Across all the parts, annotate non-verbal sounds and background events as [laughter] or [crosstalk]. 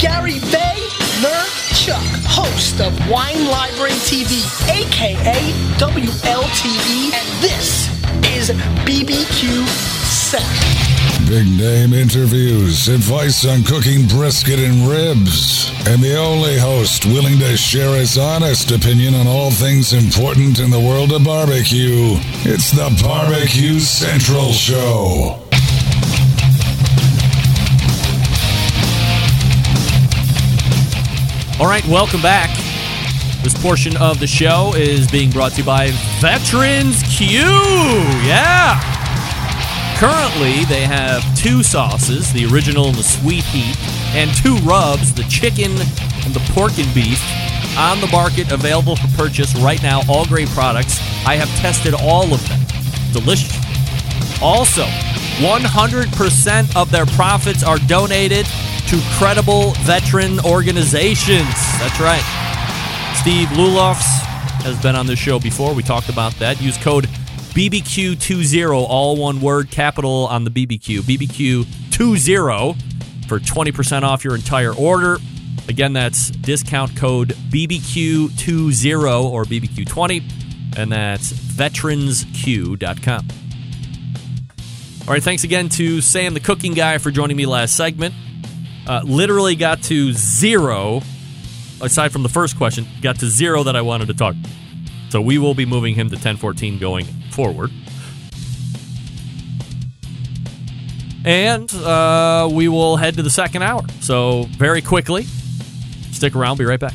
Gary Vaynerchuk, host of Wine Library TV, aka WLTV, and this is BBQ Sack. Big name interviews, advice on cooking brisket and ribs, and the only host willing to share his honest opinion on all things important in the world of barbecue. It's the Barbecue Central Show. All right, welcome back. This portion of the show is being brought to you by Veterans Q. Yeah. Currently, they have two sauces, the original and the sweet heat, and two rubs, the chicken and the pork and beef, on the market, available for purchase right now. All great products. I have tested all of them. Delicious. Also, 100% of their profits are donated to credible veteran organizations. That's right. Steve Lulofs has been on this show before. We talked about that. Use code BBQ20, all one word, capital on the BBQ. BBQ20 for 20% off your entire order. Again, that's discount code BBQ20 or BBQ20, and that's veteransq.com. All right, thanks again to Sam, the cooking guy, for joining me last segment. Uh, literally got to zero, aside from the first question, got to zero that I wanted to talk. So we will be moving him to 1014 going forward. And uh, we will head to the second hour. So very quickly, stick around, be right back.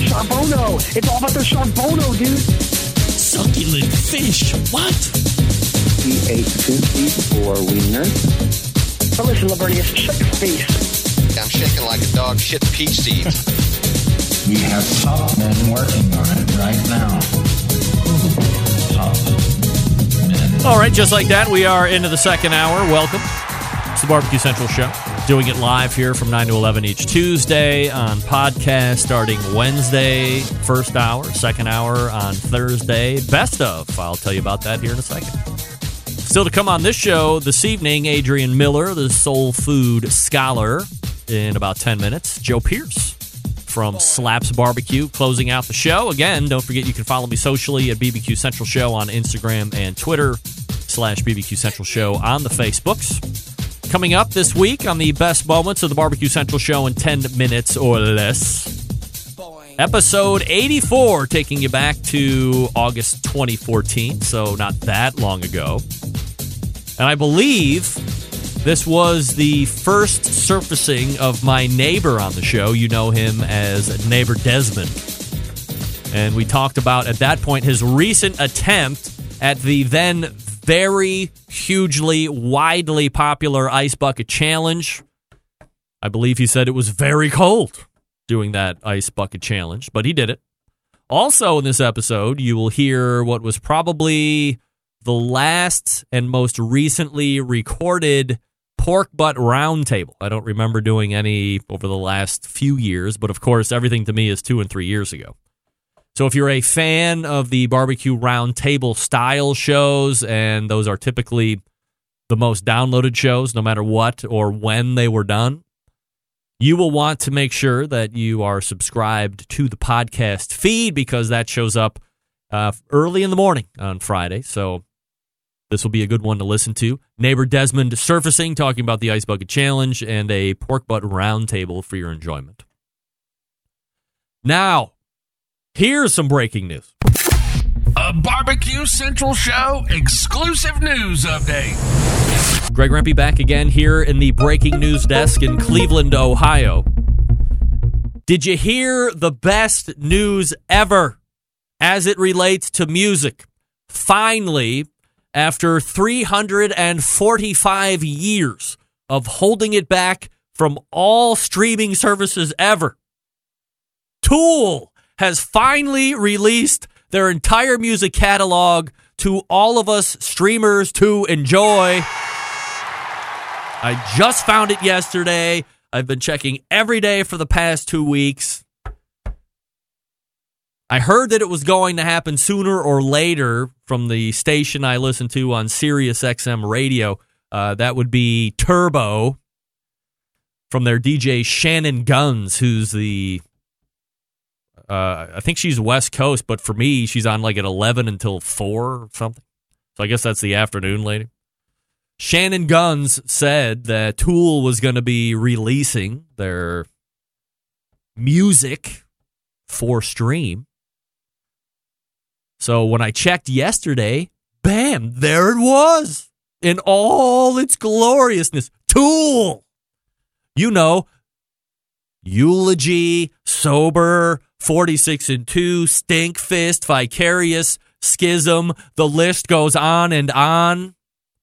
Charbono! It's all about the Charbono, dude. Succulent fish. What? He ate two feet or wiener. Now listen, Lavernius, shut your face. I'm shaking like a dog shit peach seeds. We have top men working on it right now. Top men. All right, just like that, we are into the second hour. Welcome. It's the Barbecue Central Show. Doing it live here from 9 to 11 each Tuesday on podcast starting Wednesday, first hour, second hour on Thursday. Best of. I'll tell you about that here in a second. Still to come on this show this evening, Adrian Miller, the soul food scholar, in about 10 minutes. Joe Pearce from Slaps Barbecue closing out the show. Again, don't forget you can follow me socially at BBQ Central Show on Instagram and Twitter, slash BBQ Central Show on the Facebooks. Coming up this week on the best moments of the Barbecue Central Show in 10 minutes or less. Episode 84, taking you back to August 2014, so not that long ago. And I believe this was the first surfacing of my neighbor on the show. You know him as neighbor Desmond. And we talked about at that point his recent attempt at the then very hugely, widely popular Ice Bucket Challenge. I believe he said it was very cold doing that Ice Bucket Challenge, but he did it. Also, in this episode, you will hear what was probably the last and most recently recorded pork butt roundtable. I don't remember doing any over the last few years, but of course, everything to me is two and three years ago. So if you're a fan of the barbecue roundtable style shows, and those are typically the most downloaded shows, no matter what or when they were done, you will want to make sure that you are subscribed to the podcast feed because that shows up uh, early in the morning on Friday. So this will be a good one to listen to. Neighbor Desmond surfacing, talking about the Ice Bucket Challenge and a pork butt roundtable for your enjoyment. Now, here's some breaking news. A Barbecue Central Show exclusive news update. Greg Rempe back again here in the breaking news desk in Cleveland, Ohio. Did you hear the best news ever? as it relates to music. Finally, after 345 years of holding it back from all streaming services ever, Tool has finally released their entire music catalog to all of us streamers to enjoy. I just found it yesterday. I've been checking every day for the past two weeks. I heard that it was going to happen sooner or later from the station I listen to on Sirius XM radio. Uh, that would be Turbo from their DJ Shannon Gunz, who's the uh, I think she's West Coast, but for me, she's on like at 11 until 4 or something. So I guess that's the afternoon lady. Shannon Gunz said that Tool was going to be releasing their music for stream. So when I checked yesterday, bam, there it was in all its gloriousness. Tool. You know, Eulogy, Sober, 46 and 2, Stink Fist, Vicarious, Schism. The list goes on and on.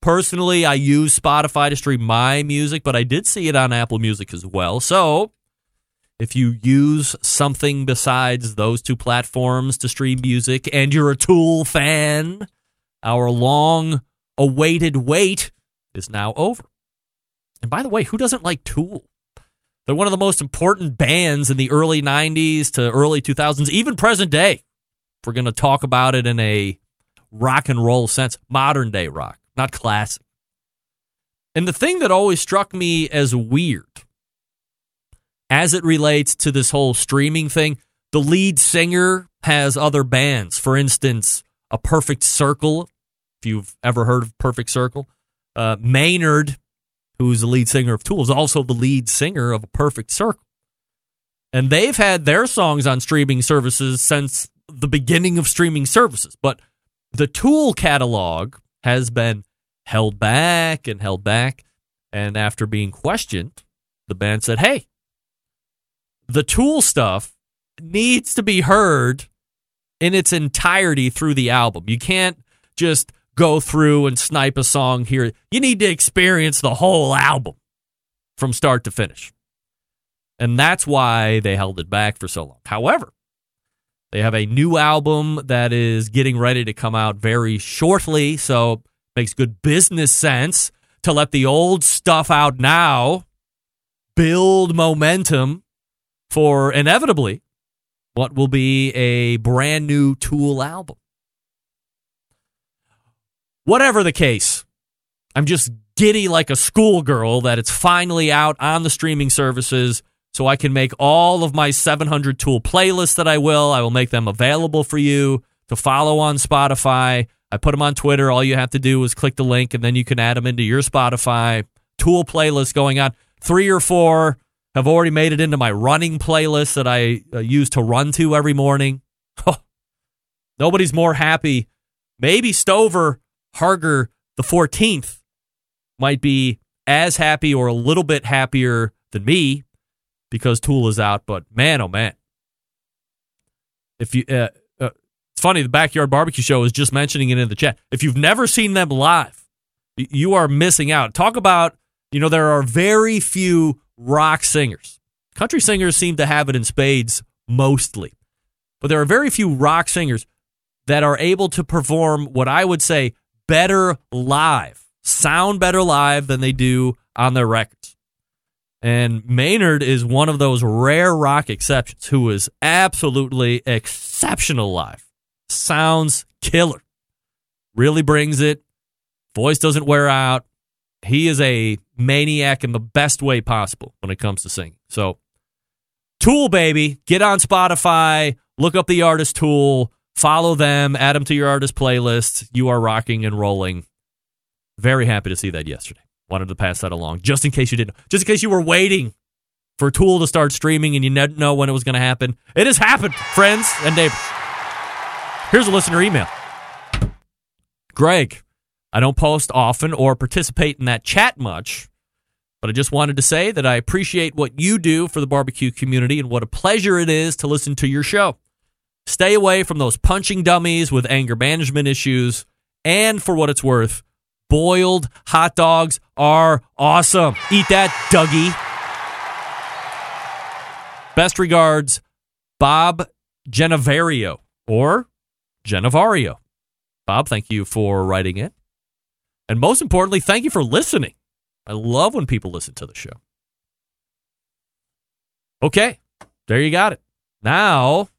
Personally, I use Spotify to stream my music, but I did see it on Apple Music as well. So, if you use something besides those two platforms to stream music and you're a Tool fan, our long awaited wait is now over. And by the way, who doesn't like Tool? They're one of the most important bands in the early 90s to early 2000s, even present day. If we're going to talk about it in a rock and roll sense, modern day rock, not classic. And the thing that always struck me as weird as it relates to this whole streaming thing, the lead singer has other bands. For instance, A Perfect Circle, if you've ever heard of Perfect Circle. Uh, Maynard who's the lead singer of Tool, is also the lead singer of A Perfect Circle. And they've had their songs on streaming services since the beginning of streaming services. But the Tool catalog has been held back and held back. And after being questioned, the band said, hey, the Tool stuff needs to be heard in its entirety through the album. You can't just go through and snipe a song here. You need to experience the whole album from start to finish. And that's why they held it back for so long. However, they have a new album that is getting ready to come out very shortly, so it makes good business sense to let the old stuff out now, build momentum for inevitably what will be a brand new Tool album. Whatever the case, I'm just giddy like a schoolgirl that it's finally out on the streaming services so I can make all of my 700 tool playlists that I will. I will make them available for you to follow on Spotify. I put them on Twitter. All you have to do is click the link and then you can add them into your Spotify tool playlist going on. Three or four have already made it into my running playlist that I uh, use to run to every morning. [laughs] Nobody's more happy. Maybe Stover Harger the 14th might be as happy or a little bit happier than me because Tool is out. But man, oh man, if you, uh, uh, it's funny. The backyard barbecue show is just mentioning it in the chat. If you've never seen them live, you are missing out. Talk about, you know, there are very few rock singers. Country singers seem to have it in spades mostly, but there are very few rock singers that are able to perform what I would say better live, sound better live than they do on their records. And Maynard is one of those rare rock exceptions who is absolutely exceptional live. Sounds killer. Really brings it. Voice doesn't wear out. He is a maniac in the best way possible when it comes to singing. So, Tool, baby, get on Spotify, look up the artist Tool. Follow them, add them to your artist playlist. You are rocking and rolling. Very happy to see that yesterday. Wanted to pass that along just in case you didn't, just in case you were waiting for Tool to start streaming and you didn't know when it was going to happen. It has happened, friends and neighbors. Here's a listener email Greg, I don't post often or participate in that chat much, but I just wanted to say that I appreciate what you do for the barbecue community and what a pleasure it is to listen to your show. Stay away from those punching dummies with anger management issues. And for what it's worth, boiled hot dogs are awesome. Eat that, Dougie. Best regards, Bob Genevario or Genevario. Bob, thank you for writing it. And most importantly, thank you for listening. I love when people listen to the show. Okay, there you got it. Now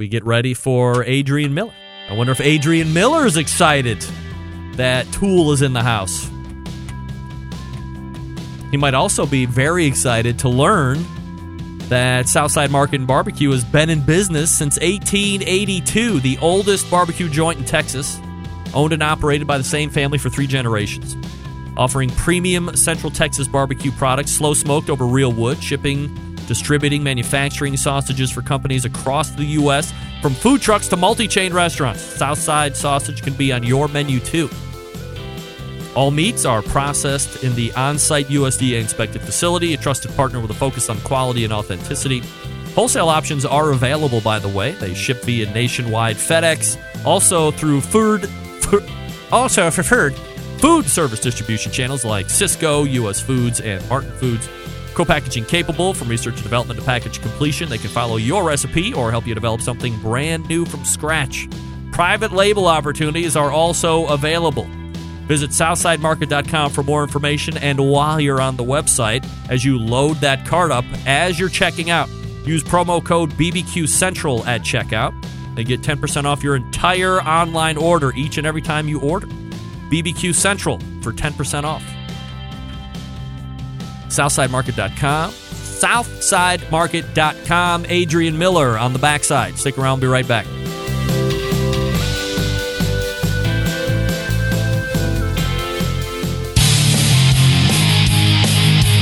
we get ready for Adrian Miller. I wonder if Adrian Miller is excited that Tool is in the house. He might also be very excited to learn that Southside Market and Barbecue has been in business since 1882, the oldest barbecue joint in Texas, owned and operated by the same family for three generations. Offering premium Central Texas barbecue products, slow smoked over real wood, shipping, distributing, manufacturing sausages for companies across the U.S., from food trucks to multi chain restaurants. Southside sausage can be on your menu too. All meats are processed in the on site USDA inspected facility, a trusted partner with a focus on quality and authenticity. Wholesale options are available, by the way. They ship via nationwide FedEx, also through food, food also preferred food service distribution channels like Sysco, US Foods, and Martin Foods. Co-packaging capable from research and development to package completion. They can follow your recipe or help you develop something brand new from scratch. Private label opportunities are also available. Visit SouthsideMarket.com for more information. And while you're on the website, as you load that cart up, as you're checking out, use promo code BBQ Central at checkout and get 10% off your entire online order each and every time you order. BBQ Central for 10% off. SouthsideMarket.com. SouthsideMarket.com. Adrian Miller on the backside. Stick around, be right back.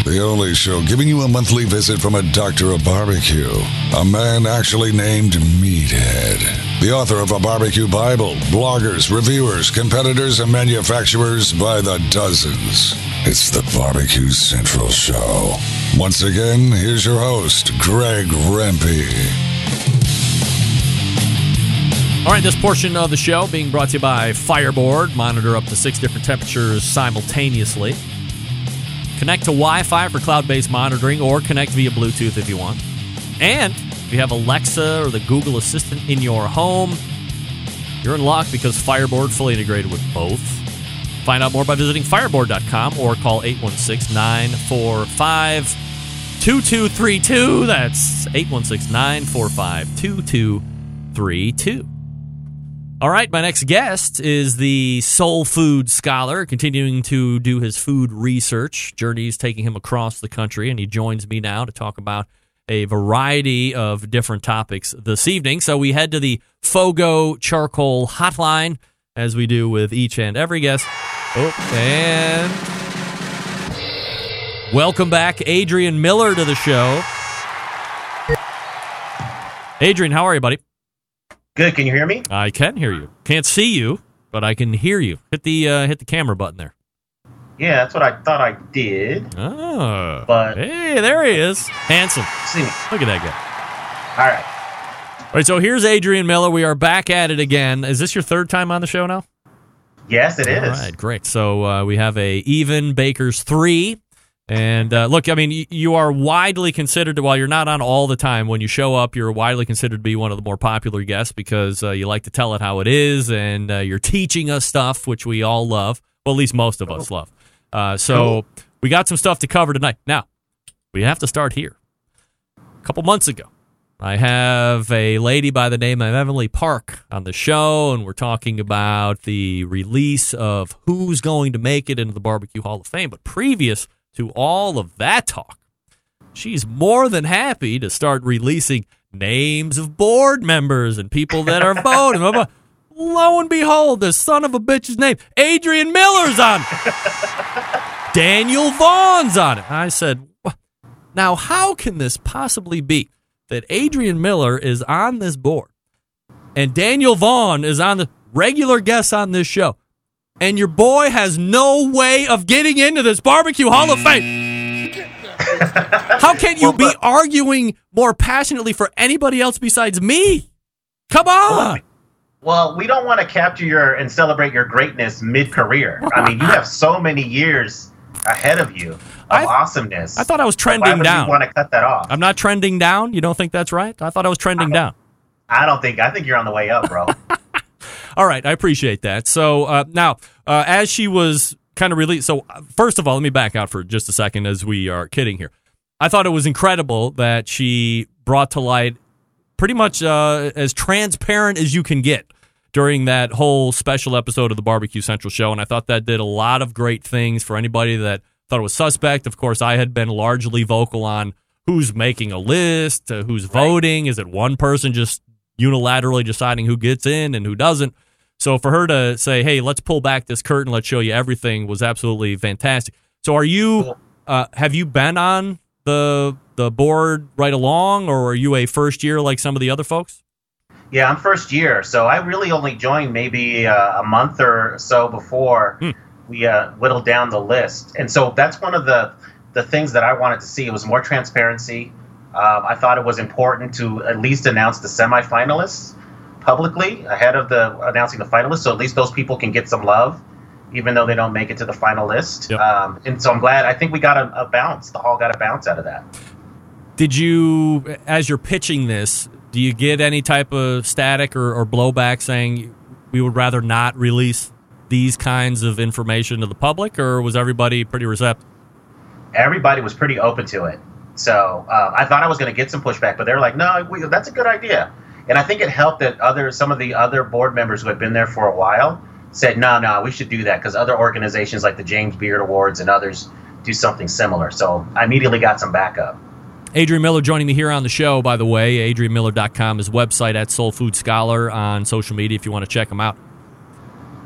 The only show giving you a monthly visit from a doctor of barbecue. A man actually named Meathead. The author of a barbecue Bible, bloggers, reviewers, competitors, and manufacturers by the dozens. It's the Barbecue Central Show. Once again, here's your host, Greg Rempe. All right, this portion of the show being brought to you by Fireboard. Monitor up to six different temperatures simultaneously. Connect to Wi Fi for cloud based monitoring or connect via Bluetooth if you want. And if you have Alexa or the Google Assistant in your home, you're in luck because Fireboard fully integrated with both. Find out more by visiting fireboard.com or call 816 945 2232. That's 816 945 2232. All right, my next guest is the soul food scholar, continuing to do his food research. Journey's taking him across the country, and he joins me now to talk about a variety of different topics this evening. So we head to the Fogo Charcoal Hotline, as we do with each and every guest. Oh, and welcome back, Adrian Miller, to the show. Adrian, how are you, buddy? Good. Can you hear me? I can hear you. Can't see you, but I can hear you. Hit the uh, hit the camera button there. Yeah, that's what I thought I did. Oh, But- hey, there he is, handsome. See me. Look at that guy. All right. All right, so here's Adrian Miller. We are back at it again. Is this your third time on the show now? Yes, it is. All right, great. So uh, we have a even Baker's three. And uh, look, I mean, you are widely considered, while you're not on all the time, when you show up, you're widely considered to be one of the more popular guests because uh, you like to tell it how it is and uh, you're teaching us stuff, which we all love. Well, at least most of us love. Uh, so we got some stuff to cover tonight. Now, we have to start here. A couple months ago, I have a lady by the name of Emily Park on the show, and we're talking about the release of who's going to make it into the Barbecue Hall of Fame. But previous to all of that talk, she's more than happy to start releasing names of board members and people that are voting. Lo and behold, the son of a bitch's name, Adrian Miller's on it. Daniel Vaughn's on it. I said, now how can this possibly be that Adrian Miller is on this board and Daniel Vaughn is on the regular guest on this show and your boy has no way of getting into this barbecue hall of fame? [laughs] How can you be arguing more passionately for anybody else besides me? Come on. Well, we don't want to capture your and celebrate your greatness mid-career. I mean, you have so many years ahead of you of I- awesomeness. I thought I was So why trending would down. You want to cut that off? I'm not trending down. You don't think that's right? I thought I was trending down. I don't think. I think you're on the way up, bro. [laughs] All right, I appreciate that. So uh, now, uh, as she was kind of released, so uh, first of all, let me back out for just a second as we are kidding here. I thought it was incredible that she brought to light pretty much uh, as transparent as you can get during that whole special episode of the Barbecue Central show. And I thought that did a lot of great things for anybody that thought it was suspect. Of course, I had been largely vocal on who's making a list, uh, who's voting. Is it one person just unilaterally deciding who gets in and who doesn't? So for her to say, "Hey, let's pull back this curtain, let's show you everything," was absolutely fantastic. So, are you uh, have you been on the the board right along, or are you a first year like some of the other folks? Yeah, I'm first year, so I really only joined maybe uh, a month or so before we uh, whittled down the list, and so that's one of the the things that I wanted to see. It was more transparency. Um, I thought it was important to at least announce the semifinalists publicly ahead of the announcing the finalists, so at least those people can get some love, even though they don't make it to the final list. Um, and so I'm glad. I think we got a, a bounce. The hall got a bounce out of that. Did you, as you're pitching this, do you get any type of static or, or blowback saying we would rather not release these kinds of information to the public, or was everybody pretty receptive? everybody was pretty open to it. So uh, I thought I was going to get some pushback, but they were like, "No, we, that's a good idea." And I think it helped that other some of the other board members who had been there for a while said, "No, no, we should do that because other organizations like the James Beard Awards and others do something similar." So I immediately got some backup. Adrian Miller joining me here on the show, by the way. AdrianMiller.com, his website at Soul Food Scholar on social media if you want to check him out.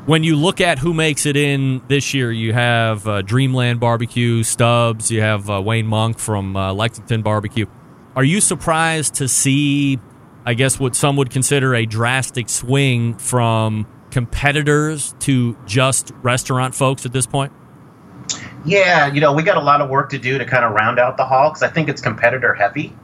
When you look at who makes it in this year, you have uh, Dreamland Barbecue, Stubbs, you have uh, Wayne Monk from uh, Lexington Barbecue. Are you surprised to see, I guess, what some would consider a drastic swing from competitors to just restaurant folks at this point? Yeah, you know, we got a lot of work to do to kind of round out the hall because I think it's competitor heavy,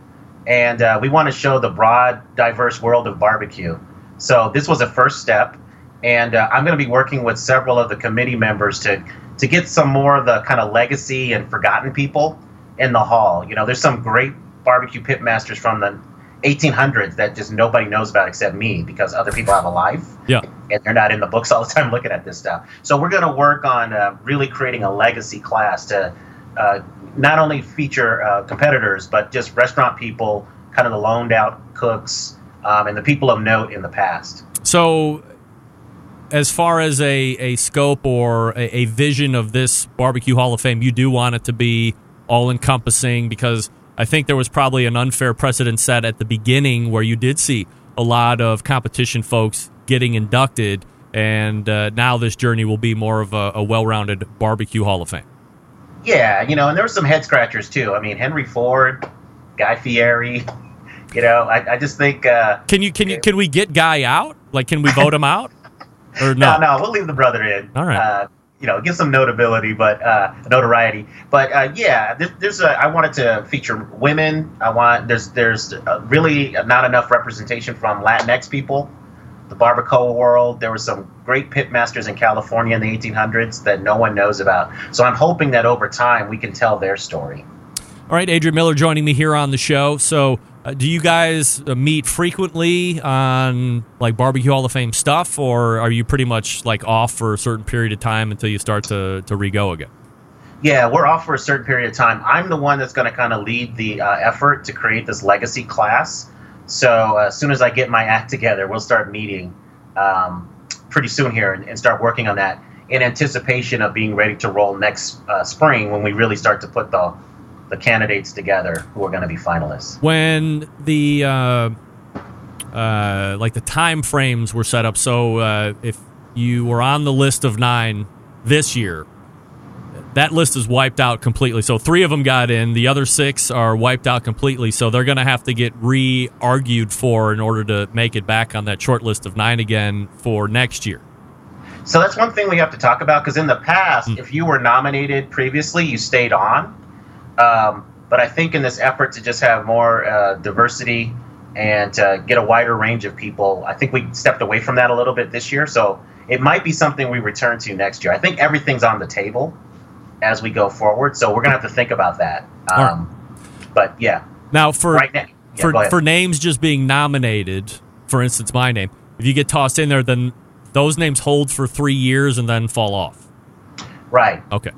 and uh, we want to show the broad, diverse world of barbecue. So this was a first step, and uh, I'm going to be working with several of the committee members to to get some more of the kind of legacy and forgotten people in the hall. You know, there's some great barbecue pit masters from the 1800s that just nobody knows about except me because other people have a life Yeah. and they're not in the books all the time looking at this stuff. So we're going to work on uh, really creating a legacy class to uh, not only feature uh, competitors, but just restaurant people, kind of the loaned out cooks, um, and the people of note in the past. So, as far as a, a scope or a, a vision of this barbecue Hall of Fame, you do want it to be all encompassing because I think there was probably an unfair precedent set at the beginning where you did see a lot of competition folks getting inducted, and uh, now this journey will be more of a, a well rounded barbecue Hall of Fame. Yeah, you know, and there were some head scratchers too. I mean, Henry Ford, Guy Fieri. You know, I, I just think. Uh, Can you can you can we get Guy out? Like, can we vote him out? Or no? [laughs] no, no, we'll leave the brother in. All right. Uh, you know, give some notability, but uh, notoriety. But uh, yeah, there's, there's a, I wanted to feature women. I want there's there's uh, really not enough representation from Latinx people. The barbacoa world. There were some great pit masters in California in the 1800s that no one knows about. So I'm hoping that over time we can tell their story. All right, Adrian Miller joining me here on the show. So, uh, do you guys uh, meet frequently on like barbecue Hall of Fame stuff, or are you pretty much like off for a certain period of time until you start to to re-go again? Yeah, we're off for a certain period of time. I'm the one that's going to kind of lead the uh, effort to create this legacy class. So uh, as soon as I get my act together, we'll start meeting um, pretty soon here and, and start working on that in anticipation of being ready to roll next uh, spring when we really start to put the the candidates together who are going to be finalists. When the uh, uh, like the time frames were set up, so uh, if you were on the list of nine this year, that list is wiped out completely. So three of them got in. The other six are wiped out completely. So they're going to have to get re-argued for in order to make it back on that short list of nine again for next year. So that's one thing we have to talk about because in the past, if you were nominated previously, you stayed on. Um, but I think in this effort to just have more uh, diversity and uh, get a wider range of people. I think we stepped away from that a little bit this year, so it might be something we return to next year. I think everything's on the table as we go forward, so we're gonna have to think about that. Um, But yeah, Now, for right now, yeah, for for names just being nominated, for instance, my name, if you get tossed in there, then those names hold for three years and then fall off. right. Okay.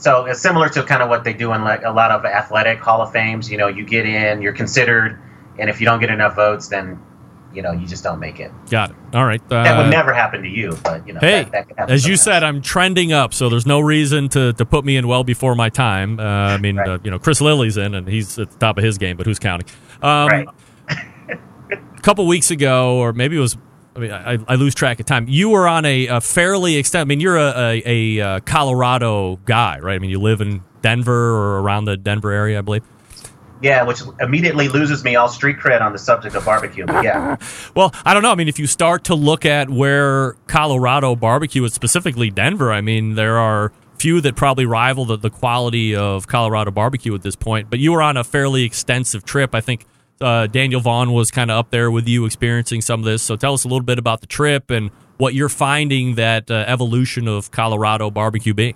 So it's similar to kind of what they do in like a lot of athletic Hall of Fames. You know, you get in, you're considered, and if you don't get enough votes, then you know you just don't make it. Got it. All right. That Uh, would never happen to you, but you know. Hey, that, that as you said, I'm trending up, so there's no reason to, to put me in well before my time. Uh, I mean, uh, you know, Chris Lilly's in, and he's at the top of his game, but who's counting? Um, Right. [laughs] a couple weeks ago, or maybe it was. I mean, I, I lose track of time. You were on a, a fairly extent. I mean, you're a, a, a uh, Colorado guy, right? I mean, you live in Denver or around the Denver area, I believe. Yeah, which immediately loses me all street cred on the subject of barbecue. Yeah, [laughs] Well, I don't know. I mean, if you start to look at where Colorado barbecue is, specifically Denver, I mean, there are few that probably rival the, the quality of Colorado barbecue at this point. But you were on a fairly extensive trip. I think uh, Daniel Vaughn was kind of up there with you experiencing some of this. So tell us a little bit about the trip and what you're finding that uh, evolution of Colorado barbecue being.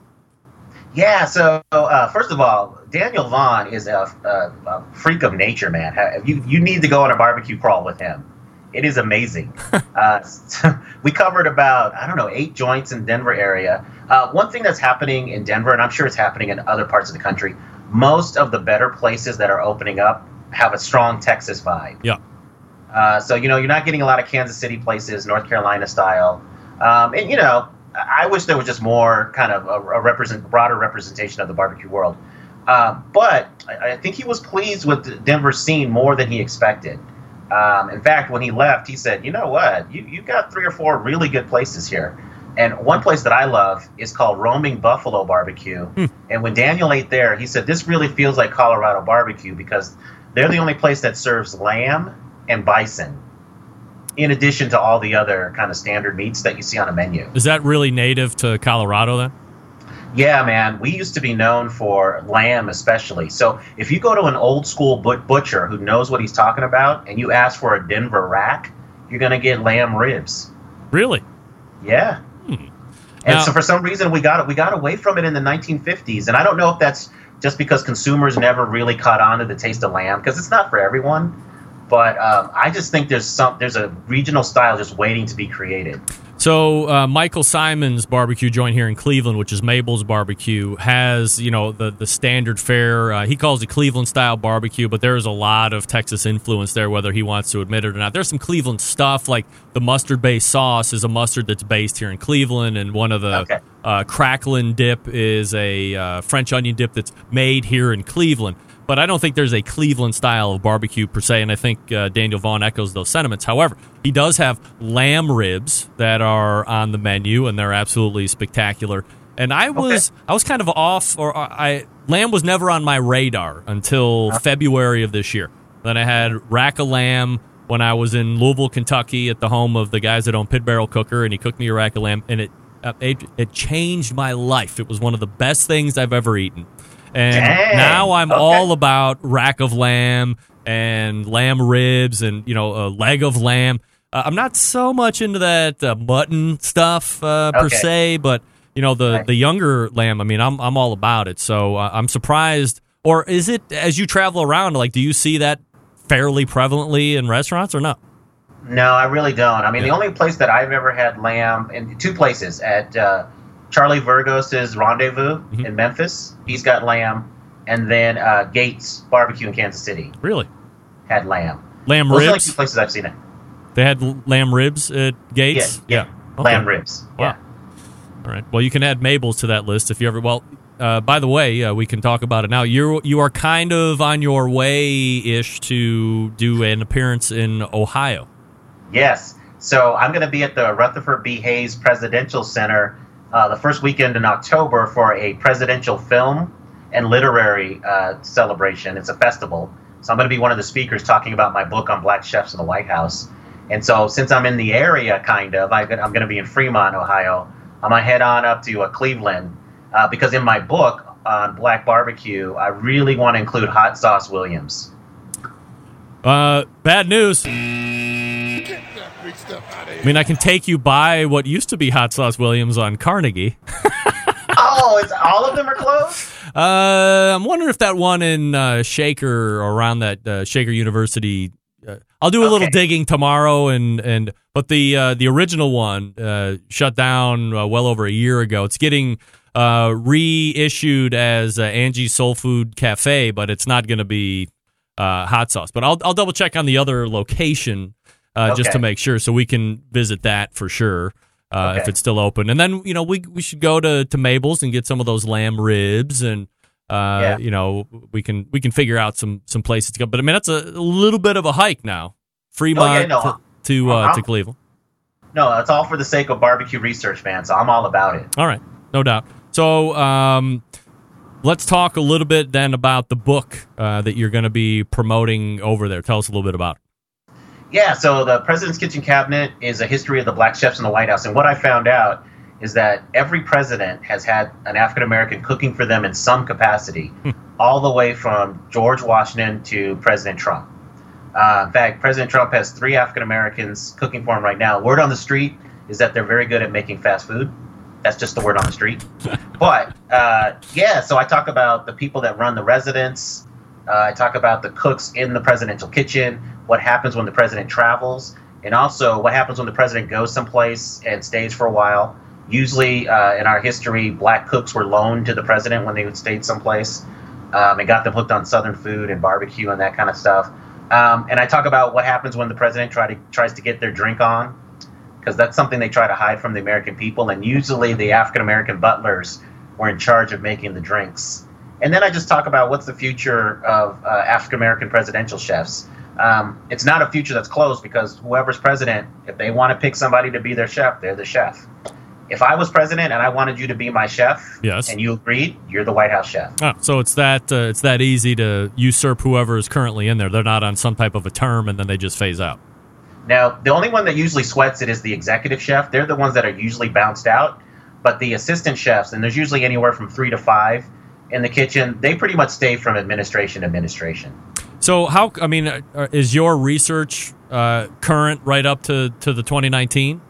yeah. So uh, first of all, Daniel Vaughn is a, a, a freak of nature, man. You you need to go on a barbecue crawl with him. It is amazing. [laughs] uh, [laughs] we covered about I don't know eight joints in Denver area. Uh, one thing that's happening in Denver, and I'm sure it's happening in other parts of the country, most of the better places that are opening up have a strong Texas vibe. Yeah. Uh, so you know you're not getting a lot of Kansas City places, North Carolina style, um, and you know I wish there was just more kind of a, a represent broader representation of the barbecue world. Uh, but I, I think he was pleased with the Denver scene more than he expected. Um, in fact, when he left, he said, "You know what? You you got three or four really good places here." And one place that I love is called Roaming Buffalo Barbecue. And when Daniel ate there, he said, This really feels like Colorado barbecue because they're the only place that serves lamb and bison, in addition to all the other kind of standard meats that you see on a menu. Is that really native to Colorado then? Yeah, man. We used to be known for lamb, especially. So if you go to an old school but- butcher who knows what he's talking about and you ask for a Denver rack, you're going to get lamb ribs. Really? Yeah. Hmm. And Now- so for some reason we got it. we got away from it in the 1950s, and I don't know if that's just because consumers never really caught on to the taste of lamb because it's not for everyone. But um, I just think there's some there's a regional style just waiting to be created. So uh, Michael Symon's barbecue joint here in Cleveland, which is Mabel's Barbecue, has you know the the standard fare. Uh, he calls it Cleveland style barbecue, but there's a lot of Texas influence there, whether he wants to admit it or not. There's some Cleveland stuff like the mustard based sauce is a mustard that's based here in Cleveland, and one of the Okay. Uh, cracklin dip is a uh, French onion dip that's made here in Cleveland. But I don't think there's a Cleveland style of barbecue per se, and I think uh, Daniel Vaughn echoes those sentiments. However, he does have lamb ribs that are on the menu, and they're absolutely spectacular. And I was I was kind of off, or I lamb was never on my radar until February of this year. Then I had rack of lamb when I was in Louisville, Kentucky, at the home of the guys that own Pit Barrel Cooker, and he cooked me a rack of lamb, and it it, it changed my life. It was one of the best things I've ever eaten. And Dang, now I'm okay. all about rack of lamb and lamb ribs and you know a leg of lamb. Uh, I'm not so much into that uh, mutton stuff uh, per Okay. se, but you know the Right. the younger lamb. I mean, I'm I'm all about it. So uh, I'm surprised. Or is it as you travel around? Like, do you see that fairly prevalently in restaurants or not? No, I really don't. I mean, Yeah. the only place that I've ever had lamb in two places at uh, Charlie Vergos's Rendezvous Mm-hmm. in Memphis. He's got lamb, and then uh, Gates Barbecue in Kansas City Really, had lamb. lamb Those are like ribs. two places I've seen it. They had lamb ribs at Gates. Yeah, Okay. Lamb ribs. Wow. Yeah. All right. Well, you can add Mabel's to that list if you ever. Well, uh, by the way, uh, we can talk about it now. You you are kind of on your way ish to do an appearance in Ohio. Yes. So I'm going to be at the Rutherford B. Hayes Presidential Center uh, the first weekend in October for a presidential film and literary uh, celebration. It's a festival. So I'm going to be one of the speakers talking about my book on black chefs in the White House. And so since I'm in the area, kind of, I, I'm going to be in Fremont, Ohio. I'm going to head on up to uh, Cleveland uh, because in my book on black barbecue, I really want to include Hot Sauce Williams. Uh, Bad news. I mean, I can take you by what used to be Hot Sauce Williams on Carnegie. [laughs] oh, it's all of them are closed. Uh, I'm wondering if that one in uh, Shaker around that uh, Shaker University. Uh, I'll do a little digging tomorrow, and and but the uh, the original one uh, shut down uh, well over a year ago. It's getting uh, reissued as uh, Angie's Soul Food Cafe, but it's not going to be uh, hot sauce. But I'll I'll double check on the other location uh, just to make sure, so we can visit that for sure. Uh, If it's still open, and then you know we we should go to, to Mabel's and get some of those lamb ribs, and uh, Yeah. you know we can we can figure out some some places to go. But I mean that's a little bit of a hike now, Fremont Oh, yeah, no, to to, uh, to Cleveland. No, it's all for the sake of barbecue research, man. So I'm all about it. All right, no doubt. So um, let's talk a little bit then about the book uh, that you're going to be promoting over there. Tell us a little bit about it. Yeah, so the President's Kitchen Cabinet is a history of the black chefs in the White House. And what I found out is that every president has had an African American cooking for them in some capacity, all the way from George Washington to President Trump. Uh, in fact, President Trump has three African Americans cooking for him right now. Word on the street is that they're very good at making fast food. That's just the word on the street. [laughs] but uh, yeah, so I talk about the people that run the residence. Uh, I talk about the cooks in the presidential kitchen, what happens when the president travels, and also what happens when the president goes someplace and stays for a while. Usually, uh, in our history, black cooks were loaned to the president when they would stay someplace um, and got them hooked on Southern food and barbecue and that kind of stuff. Um, and I talk about what happens when the president try to, tries to get their drink on, because that's something they try to hide from the American people. And usually, the African American butlers were in charge of making the drinks. And then I just talk about what's the future of uh, African American presidential chefs. Um, it's not a future that's closed because whoever's president, if they want to pick somebody to be their chef, they're the chef. If I was president and I wanted you to be my chef, Yes. and you agreed, you're the White House chef. Oh, so it's that uh, it's that easy to usurp whoever is currently in there. They're not on some type of a term, and then they just phase out. Now, the only one that usually sweats it is the executive chef. They're the ones that are usually bounced out. But the assistant chefs, and there's usually anywhere from three to five in the kitchen, they pretty much stay from administration to administration. So how? I mean, uh, is your research uh, current right up to to the 2019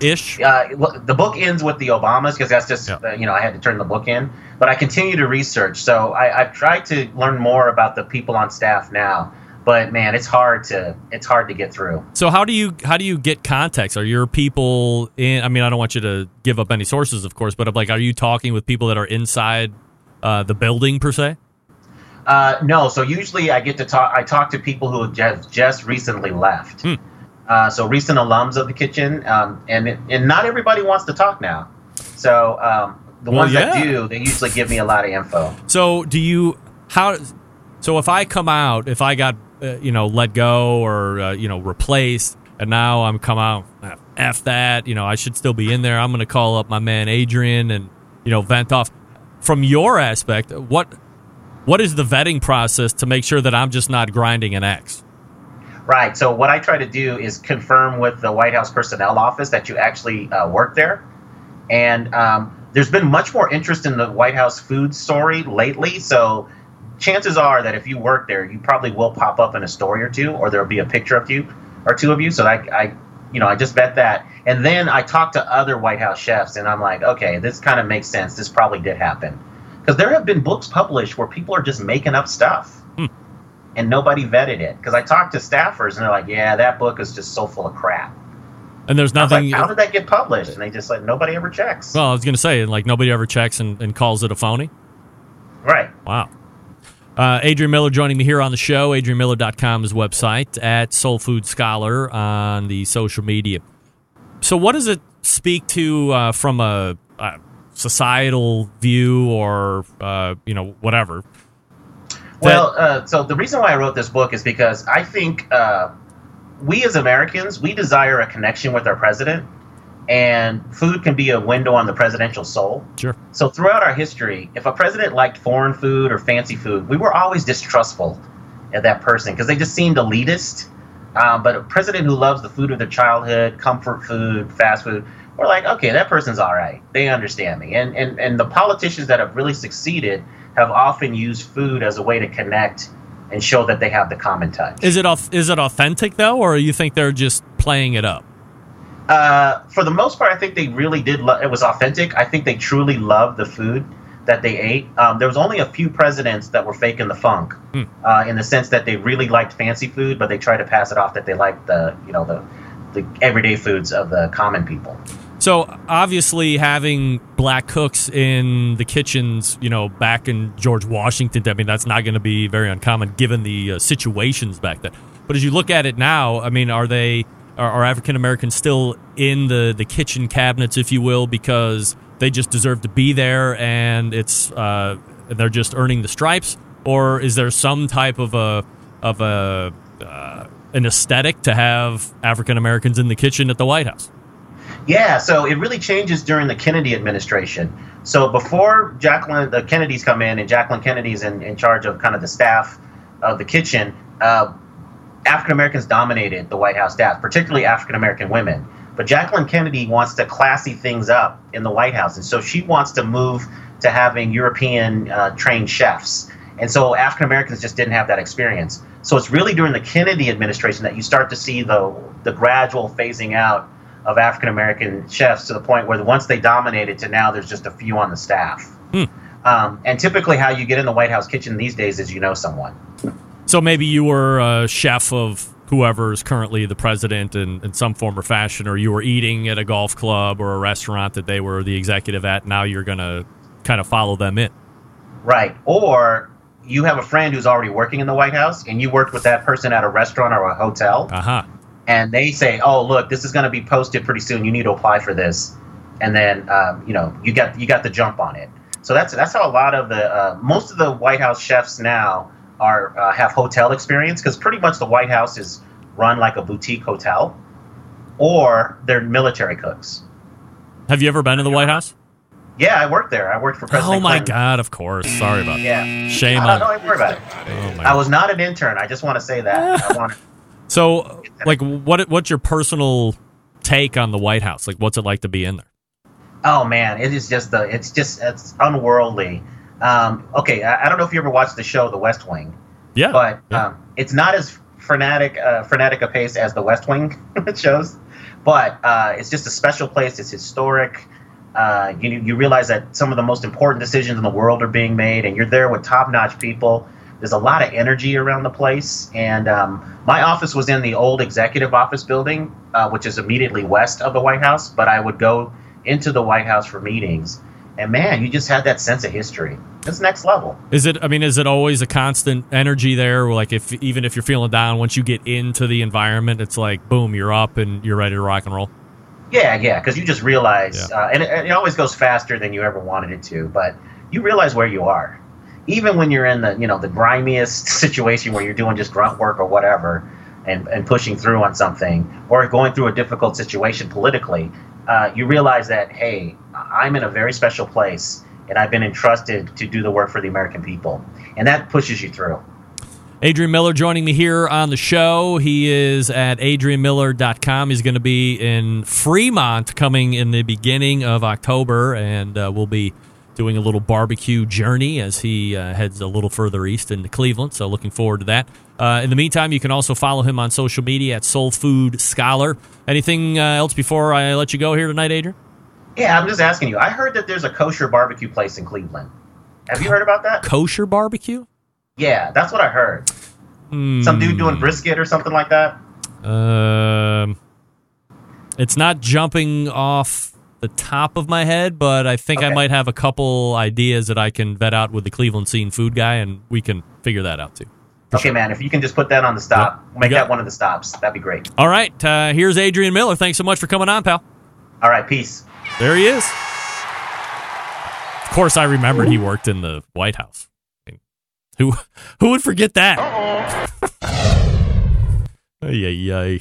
ish? Uh, the book ends with the Obamas because that's just, uh, you know, I had to turn the book in. But I continue to research. So I, I've tried to learn more about the people on staff now. But man, it's hard to it's hard to get through. So how do you how do you get context? Are your people in? I mean, I don't want you to give up any sources, of course, but I'm like, are you talking with people that are inside uh, the building per se? Uh, no, so usually I get to talk. I talk to people who have just, recently left. Hmm. Uh, so recent alums of the kitchen, um, and it, and not everybody wants to talk now. So um, the Well, ones that do, they usually give me a lot of info. So do you how? So if I come out, if I got uh, you know let go or uh, you know replaced, and now I'm come out, uh, f that, you know I should still be in there. I'm going to call up my man Adrian and you know vent off. From your aspect, what what is the vetting process to make sure that I'm just not grinding an X? Right. So what I try to do is confirm with the White House personnel office that you actually uh, work there, and um, there's been much more interest in the White House food story lately. So chances are that if you work there, you probably will pop up in a story or two, or there'll be a picture of you or two of you. So I, I you know, I just bet that, and then I talk to other White House chefs, and I'm like, okay, this kind of makes sense. This probably did happen because there have been books published where people are just making up stuff hmm. and nobody vetted it. Because I talked to staffers and they're like, "Yeah, that book is just so full of crap." And there's nothing. like, "How did that get published?" And they just like nobody ever checks. well, I was going to say like nobody ever checks and, and calls it a phony. Right. Wow. Uh, Adrian Miller joining me here on the show. AdrianMiller.com is website at Soul Food Scholar on the social media. So, what does it speak to uh, from a, uh societal view or uh, you know whatever? Well, uh, so the reason why I wrote this book is because I think uh, we as Americans we desire a connection with our president, and food can be a window on the presidential soul. Sure. So throughout our history, if a president liked foreign food or fancy food, we were always distrustful of that person because they just seemed elitist. Um, but a president who loves the food of their childhood, comfort food, fast food, we're like, okay, that person's all right. They understand me. And and and the politicians that have really succeeded have often used food as a way to connect and show that they have the common touch. Is it is it authentic though, or you think they're just playing it up? Uh, for the most part, I think they really did. Lo- it was authentic. I think they truly loved the food that they ate. Um, there was only a few presidents that were faking the funk, uh, in the sense that they really liked fancy food, but they tried to pass it off that they liked the you know the the everyday foods of the common people. So obviously, having black cooks in the kitchens, you know, back in George Washington, I mean, that's not going to be very uncommon given the uh, situations back then. But as you look at it now, I mean, are they are, are African Americans still in the the kitchen cabinets, if you will, because they just deserve to be there and it's uh, they're just earning the stripes, or is there some type of a of a uh, an aesthetic to have African Americans in the kitchen at the White House? Yeah, so it really changes during the Kennedy administration. So before Jacqueline, the Kennedys come in, and Jacqueline Kennedy's in, in charge of kind of the staff of the kitchen. Uh, African Americans dominated the White House staff, particularly African American women. But Jacqueline Kennedy wants to classy things up in the White House, and so she wants to move to having European uh, trained chefs. And so African Americans just didn't have that experience. So it's really during the Kennedy administration that you start to see the the gradual phasing out of African American chefs to the point where once they dominated to now there's just a few on the staff. Um, and typically, how you get in the White House kitchen these days is you know someone. So maybe you were a chef of whoever is currently the president in, in some form or fashion, or you were eating at a golf club or a restaurant that they were the executive at. Now you're going to kind of follow them in. Right. Or you have a friend who's already working in the White House and you worked with that person at a restaurant or a hotel. Uh huh. And they say, oh, look, this is going to be posted pretty soon. You need to apply for this. And then, um, you know, you got you got the jump on it. So that's that's how a lot of the uh, most of the White House chefs now are uh, have hotel experience because pretty much the White House is run like a boutique hotel, or they're military cooks. Have you ever been to the White House? Yeah, I worked there. I worked for President. Oh my Clinton. God! Of course. Sorry about Yeah. that. Shame on. don't worry about it. Oh I was not an intern. I just want to say that. I want. [laughs] So, like, what what's your personal take on the White House? Like, what's it like to be in there? Oh man, it is just the. It's just it's unworldly. Um, okay, I, I don't know if you ever watched the show The West Wing. Yeah, but yeah. um, it's not as frenetic, uh, frenetic a pace as The West Wing [laughs] shows. But uh, it's just a special place. It's historic. Uh, you you realize that some of the most important decisions in the world are being made, and you're there with top-notch people. There's a lot of energy around the place, and um, my office was in the old executive office building, uh, which is immediately west of the White House. But I would go into the White House for meetings, and man, you just had that sense of history. It's next level. Is it? I mean, is it always a constant energy there? Like, if even if you're feeling down, once you get into the environment, it's like boom, you're up and you're ready to rock and roll. Yeah, yeah, because you just realize, uh, and it, it always goes faster than you ever wanted it to. But you realize where you are, even when you're in the you know the grimiest [laughs] situation where you're doing just grunt work or whatever, and and pushing through on something, or going through a difficult situation politically. Uh, you realize that hey, I'm in a very special place, and I've been entrusted to do the work for the American people, and that pushes you through. Adrian Miller joining me here on the show. He is at adrianmiller.com. He's going to be in Fremont coming in the beginning of October, and uh, we'll be doing a little barbecue journey as he uh, heads a little further east into Cleveland. So, looking forward to that. Uh, in the meantime, you can also follow him on social media at Soul Food Scholar. Anything uh, else before I let you go here tonight, Adrian? Yeah, I'm just asking you. I heard that there's a kosher barbecue place in Cleveland. Have you heard about that? Kosher barbecue? Yeah, that's what I heard. Some dude doing brisket or something like that. Um, it's not jumping off the top of my head, but I think I might have a couple ideas that I can vet out with the Cleveland Scene food guy, and we can figure that out too. Okay, man. If you can just put that on the stop, Yep. make You that one of the stops. That'd be great. All right, uh, here's Adrian Miller. Thanks so much for coming on, pal. All right, peace. There he is. Of course, I remembered he worked in the White House. I mean, Who who would forget that? Ay, ay, ay.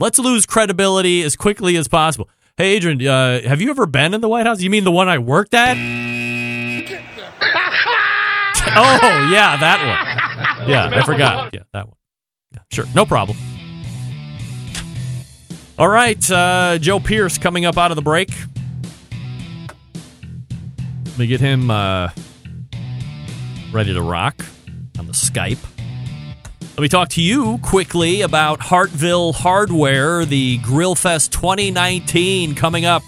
Let's lose credibility as quickly as possible. Hey, Adrian, uh, have you ever been in the White House? You mean the one I worked at? [laughs] oh, yeah, that one. Yeah, I forgot. Yeah, that one. Yeah, sure, no problem. All right, uh, Joe Pearce coming up out of the break. Let me get him uh, ready to rock. on the Skype. Let me talk to you quickly about Hartville Hardware, the Grill Fest 2019 coming up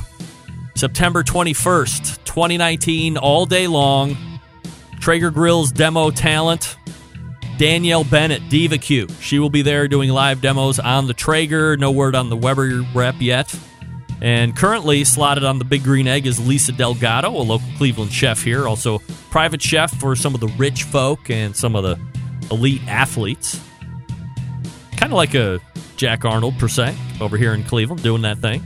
September 21st, 2019, all day long. Traeger Grill's demo talent, Danielle Bennett, Diva Q. She will be there doing live demos on the Traeger. No word on the Weber rep yet. And currently slotted on the Big Green Egg is Lisa Delgado, a local Cleveland chef here, also private chef for some of the rich folk and some of the elite athletes. Kind of like a Jack Arnold, per se, over here in Cleveland doing that thing.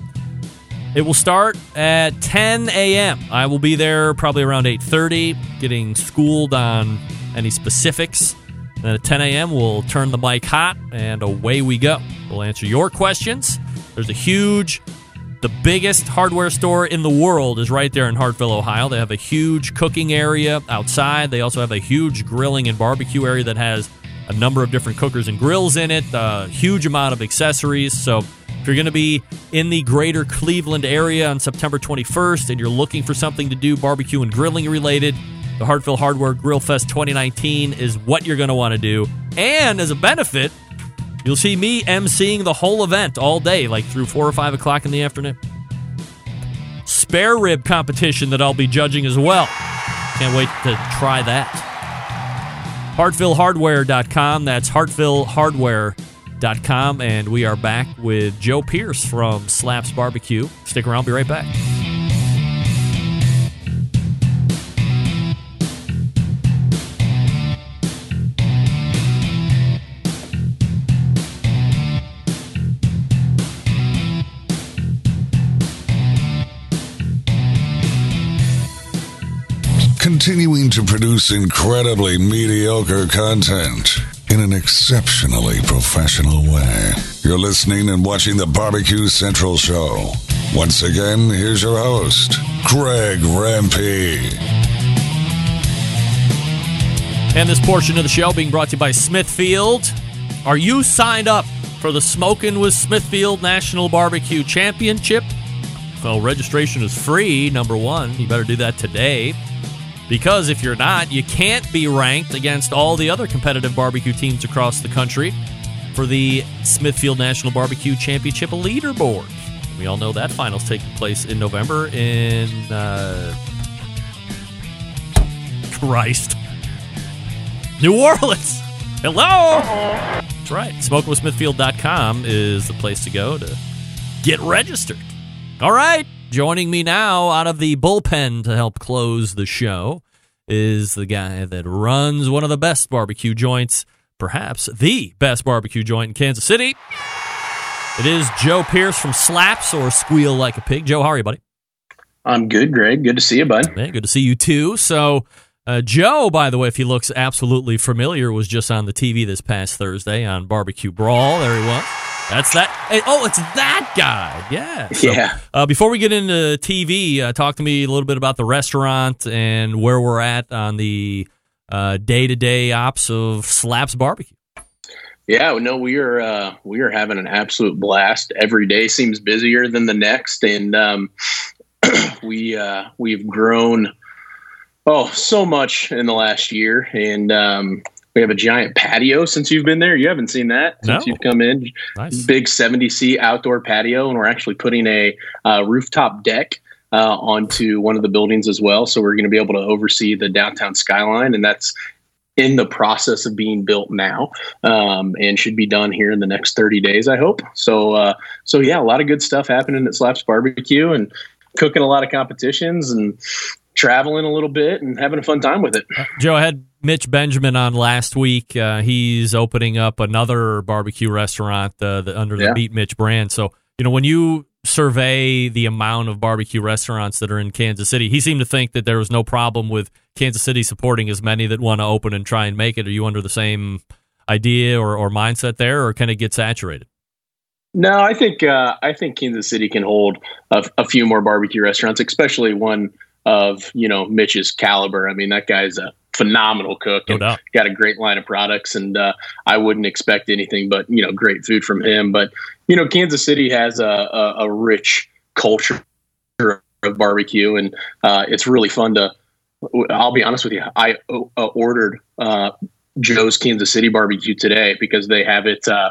It will start at 10 a.m. I will be there probably around 8:30, getting schooled on any specifics. Then at 10 a.m., we'll turn the mic hot and away we go. We'll answer your questions. There's a huge the biggest hardware store in the world is right there in Hartville, Ohio. They have a huge cooking area outside. They also have a huge grilling and barbecue area that has a number of different cookers and grills in it, a huge amount of accessories. So, if you're going to be in the greater Cleveland area on September 21st and you're looking for something to do barbecue and grilling related, the Hartville Hardware Grill Fest 2019 is what you're going to want to do. And as a benefit, You'll see me emceeing the whole event all day, like through 4 or 5 o'clock in the afternoon. Spare rib competition that I'll be judging as well. Can't wait to try that. HartvilleHardware.com. That's HartvilleHardware.com. And we are back with Joe Pearce from Slaps Barbecue. Stick around, be right back. Continuing to produce incredibly mediocre content in an exceptionally professional way. You're listening and watching the Barbecue Central Show. Once again, here's your host, Greg Rempe. And this portion of the show being brought to you by Smithfield. Are you signed up for the Smoking with Smithfield National Barbecue Championship? Well, registration is free, number one. You better do that today. Because if you're not, you can't be ranked against all the other competitive barbecue teams across the country for the Smithfield National Barbecue Championship leaderboard. We all know that final's taking place in November in uh, Christ, New Orleans. Hello. That's right. SmokingWithSmithfield.com is the place to go to get registered. All right. Joining me now out of the bullpen to help close the show is the guy that runs one of the best barbecue joints, perhaps the best barbecue joint in Kansas City. It is Joe Pearce from Slaps or Squeal Like a Pig. Joe, how are you, buddy? I'm good, Greg. Good to see you, bud. Man, good to see you too. So, uh, Joe, by the way, if he looks absolutely familiar, was just on the TV this past Thursday on Barbecue Brawl. There he was. That's that. Hey, oh, it's that guy. Yeah. So, yeah. Uh, before we get into TV, uh, talk to me a little bit about the restaurant and where we're at on the day to day ops of Slaps Barbecue. Yeah, no, we are uh, we are having an absolute blast. Every day seems busier than the next, and um, [clears throat] we uh, we've grown oh so much in the last year, and um, we have a giant patio since you've been there. You haven't seen that since No. you've come in. Nice. Big 70 seat outdoor patio, and we're actually putting a uh, rooftop deck uh, onto one of the buildings as well. So we're going to be able to oversee the downtown skyline, and that's in the process of being built now, um, and should be done here in the next 30 days, I hope. So, uh, so yeah, a lot of good stuff happening at Slaps Barbecue, and cooking a lot of competitions and traveling a little bit and having a fun time with it. Joe, I had Mitch Benjamin on last week. Uh, he's opening up another barbecue restaurant uh, the, under the Yeah. Meat Mitch brand. So, you know, when you survey the amount of barbecue restaurants that are in Kansas City, he seemed to think that there was no problem with Kansas City supporting as many that want to open and try and make it. Are you under the same idea or, or mindset there, or can it get saturated? No, I think uh, I think Kansas City can hold a, a few more barbecue restaurants, especially one of you know Mitch's caliber. I mean, that guy's a phenomenal cook No and got a great line of products, and uh, I wouldn't expect anything but you know great food from him. But you know, Kansas City has a, a, a rich culture of barbecue, and uh, it's really fun to. I'll be honest with you. I uh, ordered uh, Joe's Kansas City barbecue today because they have it uh,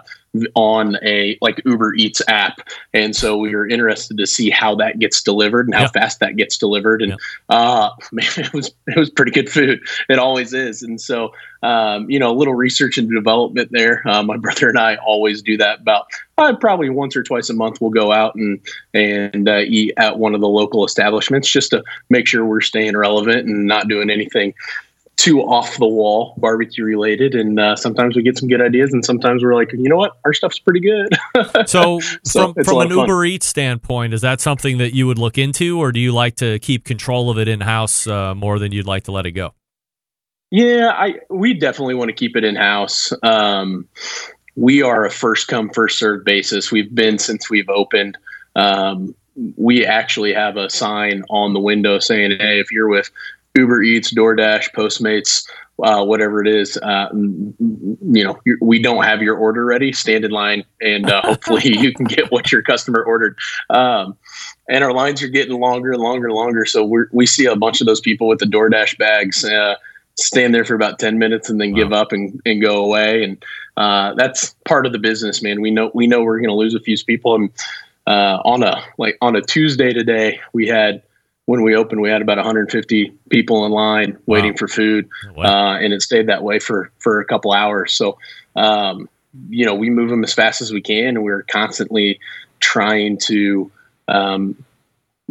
on a like Uber Eats app, and so we were interested to see how that gets delivered and how Yeah. fast that gets delivered. And uh, [laughs] man, it was it was pretty good food. It always is. And so um, you know, a little research and development there. Uh, my [laughs] brother and I always do that about uh, probably once or twice a month. We'll go out and and uh, eat at one of the local establishments just to make sure we're staying relevant and not doing anything too off the wall barbecue related. And uh, sometimes we get some good ideas, and sometimes we're like, you know what, our stuff's pretty good. [laughs] So, So from, from an. Uber Eats standpoint, is that something that you would look into, or do you like to keep control of it in house uh, more than you'd like to let it go? Yeah, I we definitely want to keep it in house. Um, we are a first come first served basis. We've been since we've opened. Um, we actually have a sign on the window saying, "Hey, if you're with Uber Eats, DoorDash, Postmates, uh, whatever it is, uh, you know, we don't have your order ready. Stand in line, and uh, hopefully [laughs] you can get what your customer ordered." Um, and our lines are getting longer and longer and longer. So we we see a bunch of those people with the DoorDash bags. Uh, stand there for about 10 minutes and then give up and, and go away. And, uh, that's part of the business, man. We know, we know we're going to lose a few people. And, uh, on a, like on a Tuesday today, we had, when we opened, we had about 150 people in line waiting for food. Uh, and it stayed that way for, for a couple hours. So, um, you know, we move them as fast as we can and we're constantly trying to, um,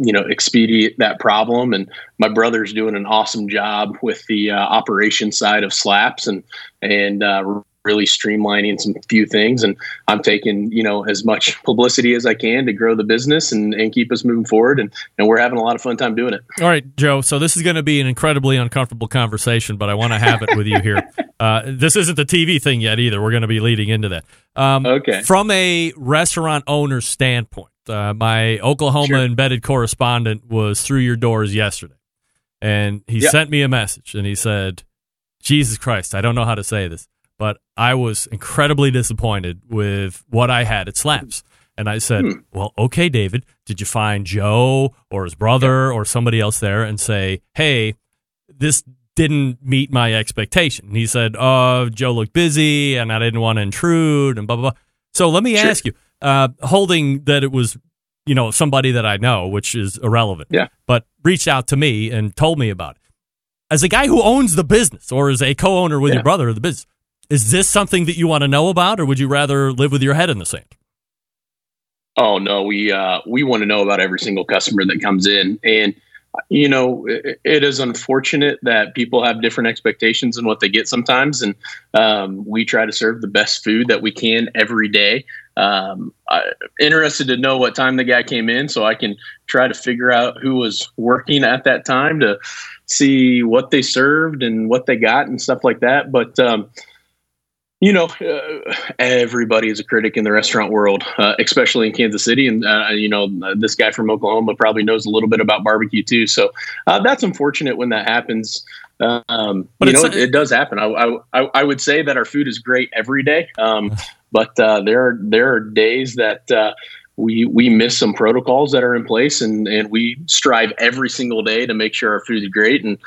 you know expedite that problem and my brother's doing an awesome job with the uh, operation side of slaps and and uh, really streamlining some few things and i'm taking you know as much [laughs] publicity as i can to grow the business and, and keep us moving forward and and we're having a lot of fun time doing it All right, Joe. So this is going to be an incredibly uncomfortable conversation, but I want to have it with you here. [laughs] Uh, this isn't the TV thing yet either. We're going to be leading into that. Um, Okay. From a restaurant owner's standpoint, uh, my Oklahoma embedded correspondent was through your doors yesterday, and he Yep. sent me a message, and he said, "Jesus Christ, I don't know how to say this, but I was incredibly disappointed with what I had at Slaps." And I said, Hmm. "Well, okay, David, did you find Joe or his brother or somebody else there and say, hey, this didn't meet my expectation?" And he said, Oh, Joe looked busy, and I didn't want to intrude, and blah blah blah." So let me Sure. ask you, uh, holding that it was, you know, somebody that I know, which is irrelevant, Yeah. but reached out to me and told me about it. As a guy who owns the business or is a co-owner with Yeah. your brother of the business, is this something that you want to know about, or would you rather live with your head in the sand? Oh no, we uh, we want to know about every single customer that comes in, and you know it, it is unfortunate that people have different expectations in what they get sometimes, and um, we try to serve the best food that we can every day. Um, I, interested to know what time the guy came in, so I can try to figure out who was working at that time to see what they served and what they got and stuff like that. But um, you know, uh, everybody is a critic in the restaurant world, uh, especially in Kansas City. And, uh, you know, this guy from Oklahoma probably knows a little bit about barbecue too. So uh, that's unfortunate when that happens. Um, But you know, it, it does happen. I, I, I- I would say that our food is great every day. Um, but uh, there are, there are days that, uh, we, we miss some protocols that are in place and, and we strive every single day to make sure our food is great. And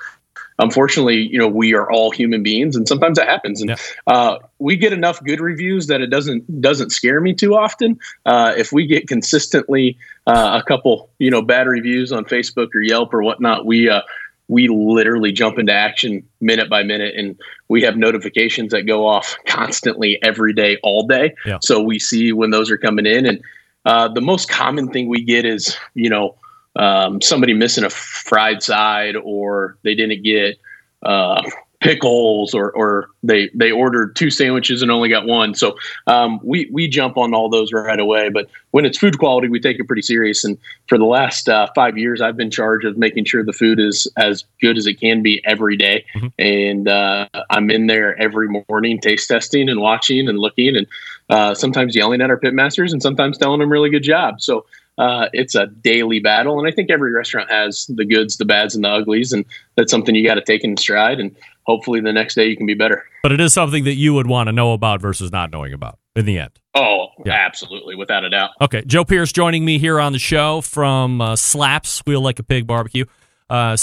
unfortunately, you know, we are all human beings and sometimes that happens. And uh, we get enough good reviews that it doesn't doesn't scare me too often. Uh, if we get consistently uh, a couple, you know, bad reviews on Facebook or Yelp or whatnot, we uh, we literally jump into action minute by minute, and we have notifications that go off constantly every day, all day. Yeah. So we see when those are coming in, and uh, the most common thing we get is, you know, um, somebody missing a fried side, or they didn't get uh, pickles, or or they they ordered two sandwiches and only got one. So um, we we jump on all those right away. But when it's food quality, we take it pretty serious. And for the last uh, five years, I've been charged of making sure the food is as good as it can be every day. And uh, I'm in there every morning, taste testing and watching and looking, and uh, sometimes yelling at our pit masters, and sometimes telling them really good job. So uh, it's a daily battle, and I think every restaurant has the goods, the bads, and the uglies, and that's something you got to take in stride. And hopefully, the next day you can be better. But it is something that you would want to know about versus not knowing about in the end. Oh, absolutely, without a doubt. Okay, Joe Pearce joining me here on the show from uh, Slaps Squeal Like a Pig Barbecue. Uh,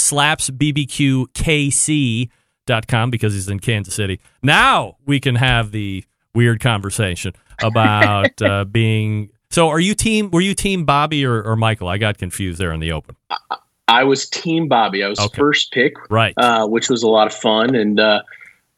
barbecue.com because he's in Kansas City. Now we can have the weird conversation about [laughs] uh, being. So, are you team? Were you team Bobby or, or Michael? I got confused there in the open. I was team Bobby. I was Okay. first pick, Right. uh, which was a lot of fun. And, uh,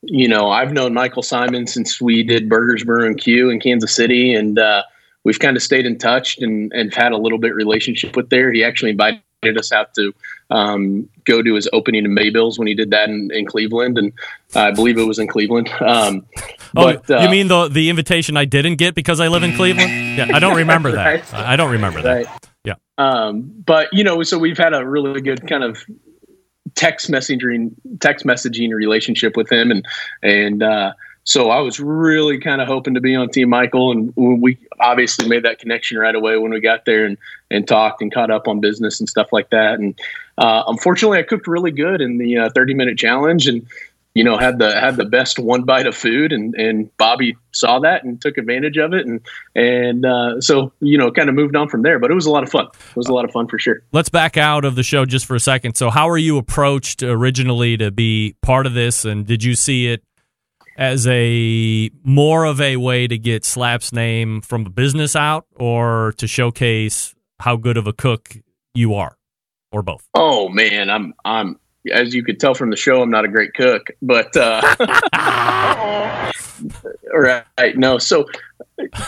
you know, I've known Michael Symon since we did Burgers Brew and Q in Kansas City. And uh, we've kind of stayed in touch and, and had a little bit relationship with there. He actually invited us out to um, go to his opening in Mabel's when he did that in, in Cleveland. And I believe it was in Cleveland. [laughs] Um, Oh, but, uh, you mean the the invitation I didn't get because I live in Cleveland? Yeah, I don't remember that. Right. I don't remember that. Right. Yeah. Um, but you know, so we've had a really good kind of text messaging text messaging relationship with him, and and uh, so I was really kind of hoping to be on Team Michael, and we obviously made that connection right away when we got there and and talked and caught up on business and stuff like that. And uh, unfortunately, I cooked really good in the uh, 30 minute challenge, and you know had the had the best one bite of food and and Bobby saw that and took advantage of it and and uh, so you know kind of moved on from there but it was a lot of fun it was a lot of fun for sure Let's back out of the show just for a second. So, how were you approached originally to be part of this, and did you see it as a more of a way to get Slap's name from a business out, or to showcase how good of a cook you are, or both? oh man I'm I'm as you could tell from the show I'm not a great cook but uh [laughs] right no so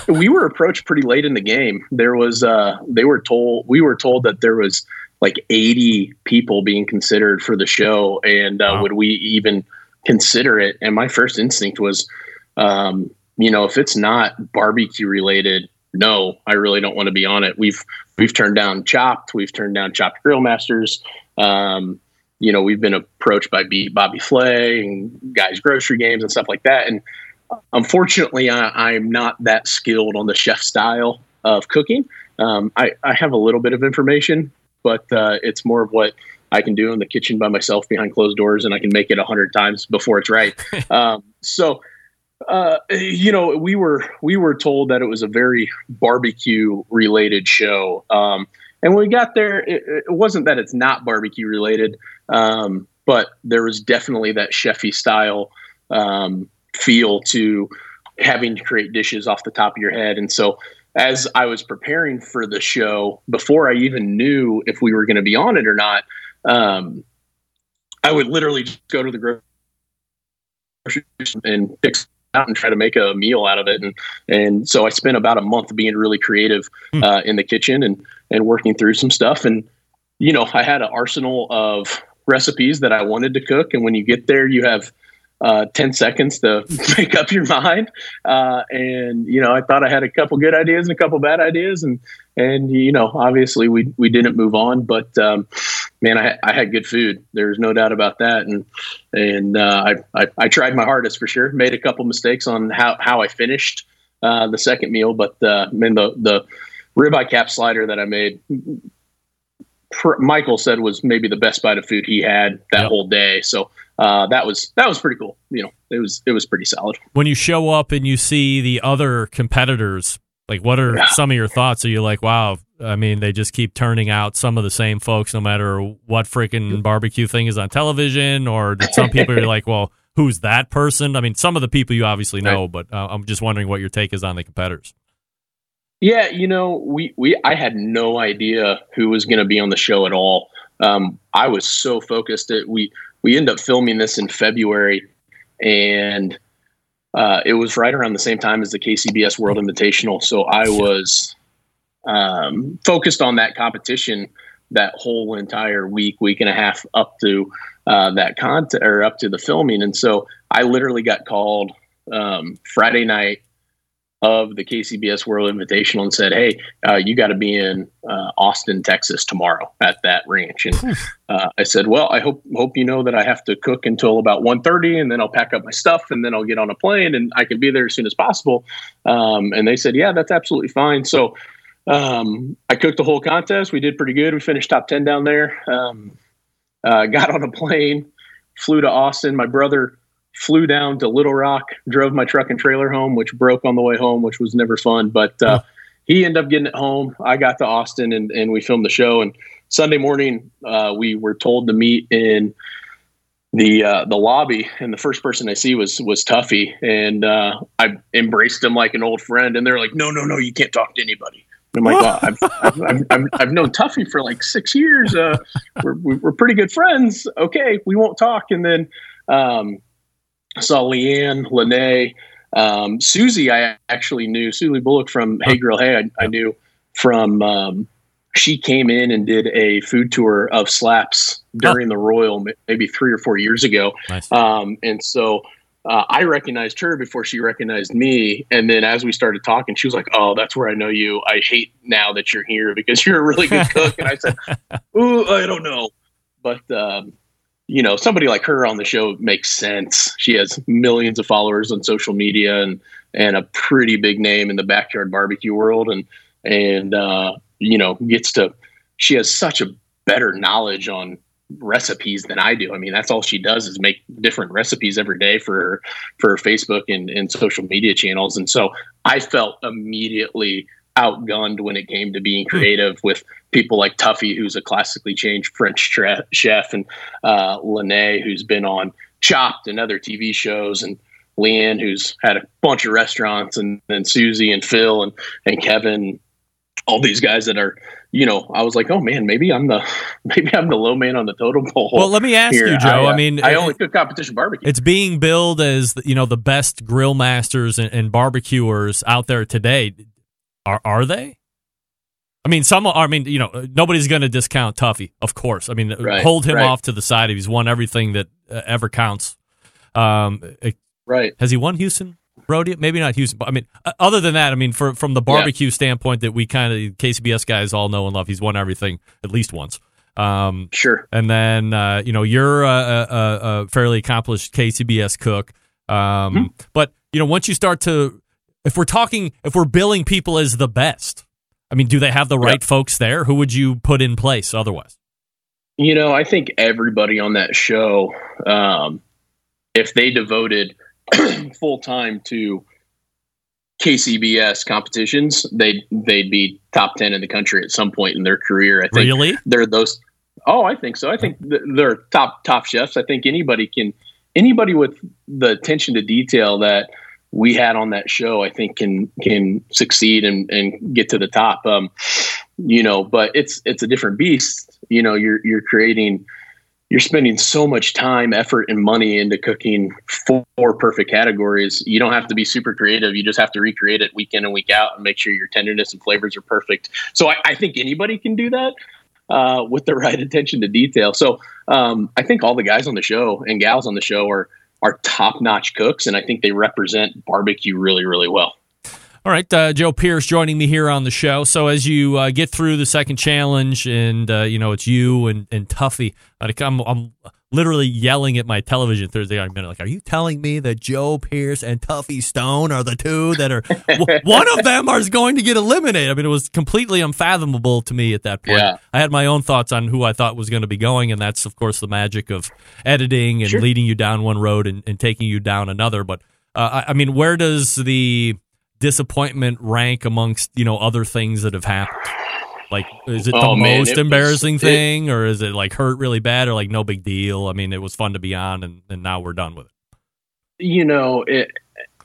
we were approached pretty late in the game there was uh they were told we were told that there was like 80 people being considered for the show and uh, Wow. would we even consider it. And my first instinct was um you know if it's not barbecue related no i really don't want to be on it. We've we've turned down chopped we've turned down chopped grill masters. Um you know we've been approached by bobby flay and guys grocery games and stuff like that. And unfortunately I, i'm not that skilled on the chef style of cooking. Um, I, I have a little bit of information but uh, it's more of what I can do in the kitchen by myself behind closed doors, and I can make it a hundred times before it's right. [laughs] um, so, uh, you know, we were we were told that it was a very barbecue related show, um, and when we got there, it, it wasn't that it's not barbecue related, um, but there was definitely that chefy style um, feel to having to create dishes off the top of your head, and so as I was preparing for the show, before I even knew if we were going to be on it or not, um, I would literally just go to the grocery and pick out and try to make a meal out of it. And and so I spent about a month being really creative uh, in the kitchen and and working through some stuff. And you know, I had an arsenal of recipes that I wanted to cook. And when you get there, you have uh, 10 seconds to [laughs] make up your mind. Uh, and, you know, I thought I had a couple good ideas and a couple bad ideas. And, and, you know, obviously we, we didn't move on, but, um, man, I, I had good food. There's no doubt about that. And, and, uh, I, I, I tried my hardest for sure. Made a couple mistakes on how, how I finished, uh, the second meal, but, uh, man, the, the ribeye cap slider that I made, pr- Michael said was maybe the best bite of food he had that Yep. whole day. So uh, that was that was pretty cool. You know, it was it was pretty solid. When you show up and you see the other competitors, like what are Yeah. some of your thoughts? Are you like, wow? I mean, they just keep turning out some of the same folks, no matter what freaking barbecue thing is on television, or some people are like, well, who's that person? I mean, some of the people you obviously know, but uh, I'm just wondering what your take is on the competitors. Yeah, you know, we we I had no idea who was going to be on the show at all. Um, I was so focused that we we ended up filming this in February, and uh, it was right around the same time as the KCBS World Invitational. So I was um, focused on that competition that whole entire week, week and a half up to uh, that content or up to the filming. And so I literally got called um, Friday night of the KCBS World Invitational and said, "Hey, uh, you got to be in uh, Austin, Texas tomorrow at that ranch." And uh, I said, "Well, I hope hope you know that I have to cook until about 1.30 and then I'll pack up my stuff and then I'll get on a plane and I can be there as soon as possible." Um, and they said, "Yeah, that's absolutely fine." So um, I cooked the whole contest. We did pretty good. We finished top ten down there. Um, uh, [laughs] got on a plane, flew to Austin. My brother flew down to Little Rock, drove my truck and trailer home, which broke on the way home, which was never fun. But uh, he ended up getting it home. I got to Austin and, and we filmed the show. And Sunday morning, uh, we were told to meet in the uh, the lobby, and the first person I see was was Tuffy, and uh, I embraced him like an old friend, and they're like, "No, no, no, you can't talk to anybody." And I'm like, well, I've, [laughs] I've, I've, I've, I've known Tuffy for like six years. Uh, we're, we're pretty good friends. Okay, we won't talk. And then um, saw Leanne, Lene, um, Susie. I actually knew Susie Bulloch from Hey Grill Hey. I, I knew from um, she came in and did a food tour of Slaps during the Royal maybe three or four years ago. Nice. Um, and so uh, I recognized her before she recognized me. And then as we started talking, she was like, "Oh, that's where I know you. I hate now that you're here because you're a really good cook." and I said, [laughs] "Ooh, I don't know," but um, you know, somebody like her on the show makes sense. She has millions of followers on social media and and a pretty big name in the backyard barbecue world, and and uh, you know gets to. She has such a better knowledge on recipes than I do. I mean, that's all she does is make different recipes every day for for her Facebook and, and social media channels. And so I felt immediately outgunned when it came to being creative with people like Tuffy, who's a classically changed French tra- chef, and uh, Lene, who's been on Chopped and other TV shows, and Leanne, who's had a bunch of restaurants, and then Susie and Phil and and Kevin, all these guys that are you know, I was like, oh man, maybe I'm the [laughs] maybe I'm the low man on the totem pole. Well, let me ask here. you, Joe. I, uh, I mean, I only cook competition barbecue. It's being billed as you know the best grill masters and, and barbecuers out there today. Are are they? I mean, some. I mean, you know, nobody's going to discount Tuffy, of course. I mean, Right, hold him right. off to the side. If he's won everything that uh, ever counts. Um, it- right. has he won Houston Rodeo? Maybe not Houston, but I mean, other than that, I mean, for, from the barbecue standpoint that we kind of KCBS guys all know and love, he's won everything at least once. Um, Sure. and then uh, you know you're a, a, a fairly accomplished KCBS cook, um, Mm-hmm. but you know once you start to, if we're talking, if we're billing people as the best, I mean, do they have the right folks there? Who would you put in place otherwise? You know, I think everybody on that show, um, if they devoted [clears throat] full time to KCBS competitions, they'd they'd be top ten in the country at some point in their career. I think Really? they're those. Oh, I think so. I think they're top top chefs. I think anybody can anybody with the attention to detail that we had on that show, I think can can succeed and, and get to the top. Um, you know, but it's it's a different beast. You know, you're you're creating you're spending so much time, effort, and money into cooking four, perfect categories. You don't have to be super creative. You just have to recreate it week in and week out and make sure your tenderness and flavors are perfect. So I, I think anybody can do that uh, with the [laughs] right attention to detail. So um, I think all the guys on the show and gals on the show are are top notch cooks, and I think they represent barbecue really, really well. All right, uh, Joe Pearce joining me here on the show. So as you uh, get through the second challenge, and uh, you know it's you and and Tuffy, I'm, I'm literally yelling at my television Thursday night minute, like, "Are you telling me that Joe Pearce and Tuffy Stone are the two that are w- [laughs] one of them is going to get eliminated?" I mean, it was completely unfathomable to me at that point. Yeah. I had my own thoughts on who I thought was going to be going, and that's of course the magic of editing and Sure. leading you down one road and, and taking you down another. But uh, I, I mean, where does the disappointment rank amongst you know other things that have happened? Like, is it the Oh, man, most it was- embarrassing it- thing, or is it like hurt really bad, or like no big deal? I mean, it was fun to be on, and, and now we're done with it. you know, it,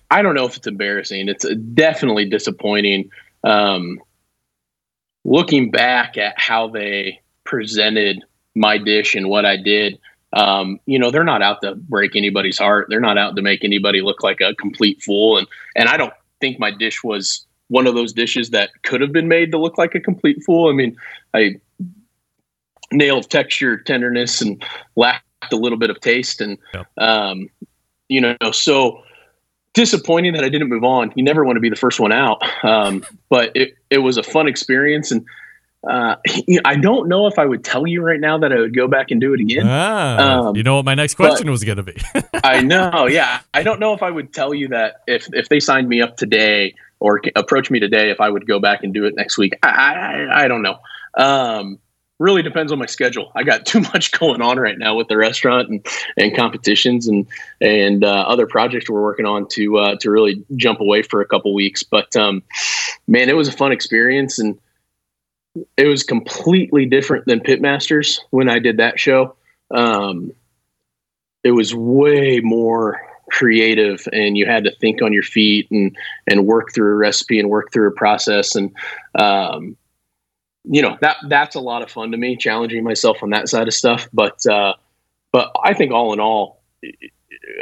I don't know if it's embarrassing. It's definitely disappointing. Um, looking back at how they presented my dish and what I did, um, you know, they're not out to break anybody's heart. They're not out to make anybody look like a complete fool. And and I don't think my dish was one of those dishes that could have been made to look like a complete fool. I mean, I nailed texture, tenderness, and lacked a little bit of taste. And um, you know, so disappointing that I didn't move on. You never want to be the first one out, um, but it it was a fun experience, and uh, [laughs] I don't know if I would tell you right now that I would go back and do it again. Ah, Um, you know what my next question was going to be? [laughs] I know, yeah. I don't know if I would tell you that if if they signed me up today or approached me today, if I would go back and do it next week. I I, I don't know. Um, really depends on my schedule. I got [laughs] too much going on right now with the restaurant and, and competitions and and uh, other projects we're working on to uh, to really jump away for a couple weeks. But um, man, it was a fun experience and it was completely different than Pitmasters when I did that show. Um, it was way more creative and you had to think on your feet and and work through a recipe and work through a process and um, you know that that's a lot of fun to me challenging myself on that side of stuff but uh, but I think all in all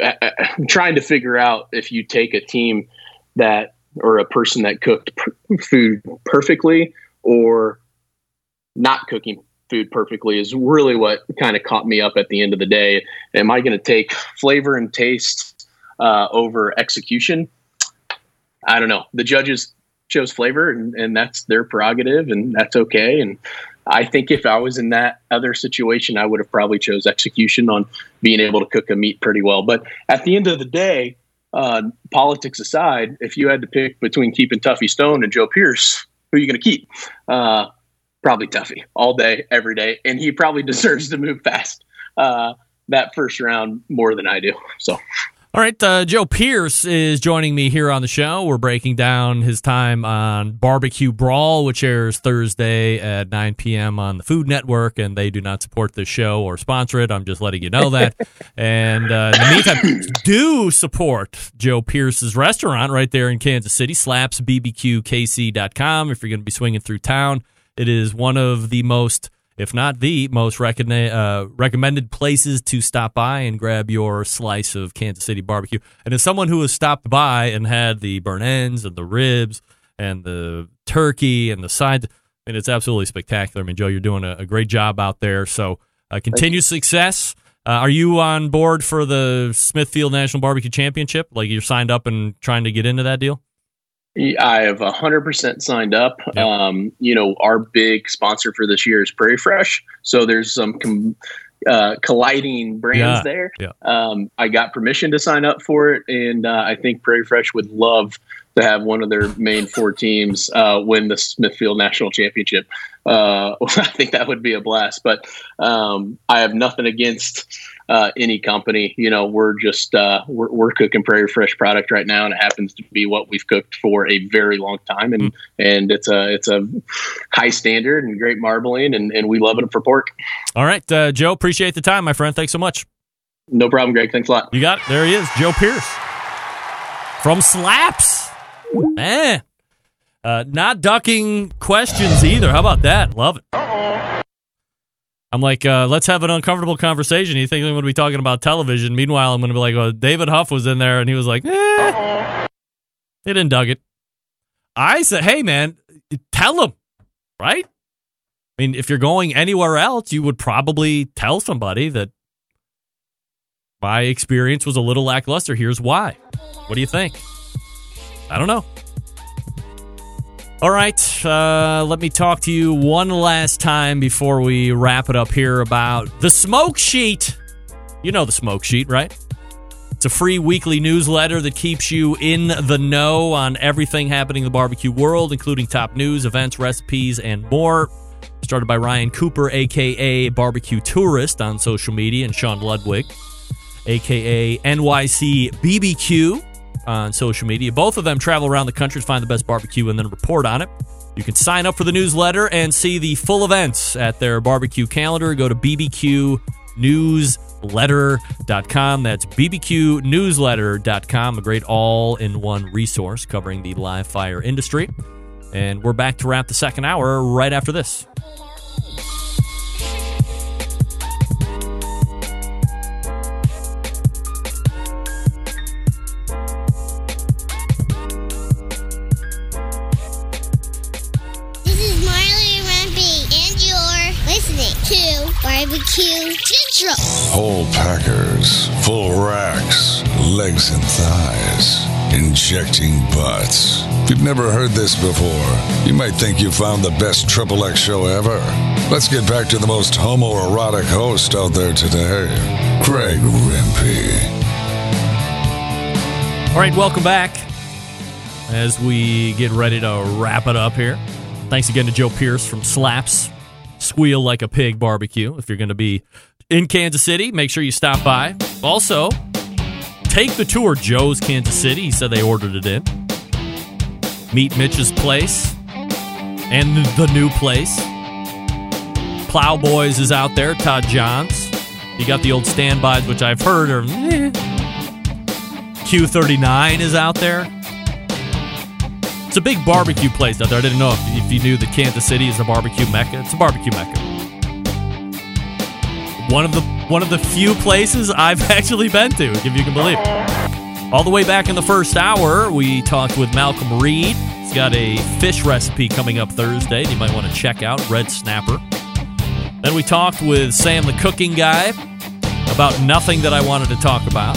I'm trying to figure out if you take a team that or a person that cooked p- food perfectly or not cooking food perfectly is really what kind of caught me up at the end of the day. Am I going to take flavor and taste uh, over execution? I don't know. The judges chose flavor, and, and that's their prerogative, and that's okay. And I think if I was in that other situation, I would have probably chose execution on being able to cook a meat pretty well. But at the end of the day, uh, politics aside, if you had to pick between keeping Tuffy Stone and Joe Pearce, who are you going to keep? Uh, probably Tuffy all day, every day, and he probably [laughs] deserves to move fast uh, that first round more than I do. So. All right, uh, Joe Pearce is joining me here on the show. We're breaking down his time on Barbecue Brawl, which airs Thursday at 9 p.m. on the Food Network, and they do not support this show or sponsor it. I'm just letting you know that. [laughs] and uh, in the meantime, do support Joe Pearce's restaurant right there in Kansas City, slapsbbqkc.com if you're going to be swinging through town. It is one of the most if not the most uh, recommended places to stop by and grab your slice of Kansas City barbecue. And as someone who has stopped by and had the burn ends and the ribs and the turkey and the side, I mean, it's absolutely spectacular. I mean, Joe, you're doing a, a great job out there. So, uh, continued success. Uh, are you on board for the Smithfield National Barbecue Championship? Like you're signed up and trying to get into that deal? I have 100% signed up. Yep. Um, you know, our big sponsor for this year is Prairie Fresh. So there's some com- uh, colliding brands Yeah, there. yeah. Um, I got permission to sign up for it. And uh, I think Prairie Fresh would love to have one of their main four teams uh, win the Smithfield National Championship. Uh, [laughs] I think that would be a blast. But um, I have nothing against uh, any company. You know, we're just uh, we're, we're cooking Prairie Fresh product right now, and it happens to be what we've cooked for a very long time, and and it's a it's a high standard and great marbling, and, and we love it for pork. All right, uh, Joe, appreciate the time, my friend. Thanks so much. No problem, Greg. Thanks a lot. You got it. There he is, Joe Pearce from Slaps. Man, uh, not ducking questions either. How about that? Love it. I'm like, uh, let's have an uncomfortable conversation. You think I'm going to be talking about television? Meanwhile, I'm going to be like, well, David Huff was in there, and he was like, eh. Didn't dug it. I said, hey, man, tell him, right? I mean, if you're going anywhere else, you would probably tell somebody that my experience was a little lackluster. Here's why. What do you think? I don't know. All right, uh, let me talk to you one last time before we wrap it up here about the Smoke Sheet. You know the Smoke Sheet, right? It's a free weekly newsletter that keeps you in the know on everything happening in the barbecue world, including top news, events, recipes, and more. Started by Ryan Cooper, aka Barbecue Tourist, on social media, and Sean Ludwig, aka NYC BBQ on social media. Both of them travel around the country to find the best barbecue and then report on it. You can sign up for the newsletter and see the full events at their barbecue calendar. Go to bbqnewsletter.com. That's bbqnewsletter.com, a great all in one resource covering the live fire industry. And we're back to wrap the second hour right after this. This listening Barbecue Central. Whole packers, full racks, legs and thighs, injecting butts. If you've never heard this before, you might think you found the best Triple X show ever. Let's get back to the most homoerotic host out there today, Greg Rempe. All right, welcome back as we get ready to wrap it up here. Thanks again to Joe Pearce from Slaps Squeal Like a Pig Barbecue. If you're going to be in Kansas City, make sure you stop by. Also, take the tour Joe's Kansas City. He said they ordered it in. Meat Mitch's place and the new place. Plowboys is out there, Todd Johns. You got the old standbys, which I've heard are. eh. Q39 is out there. A big barbecue place out there. I didn't know if, if you knew that Kansas City is a barbecue mecca. It's a barbecue mecca. One of the one of the few places I've [laughs] actually been to, if you can believe. All the way back in the first hour, we talked with Malcolm Reed. He's got a fish recipe coming up Thursday you might want to check out, red snapper. Then we talked with Sam the cooking guy about nothing that I wanted to talk about.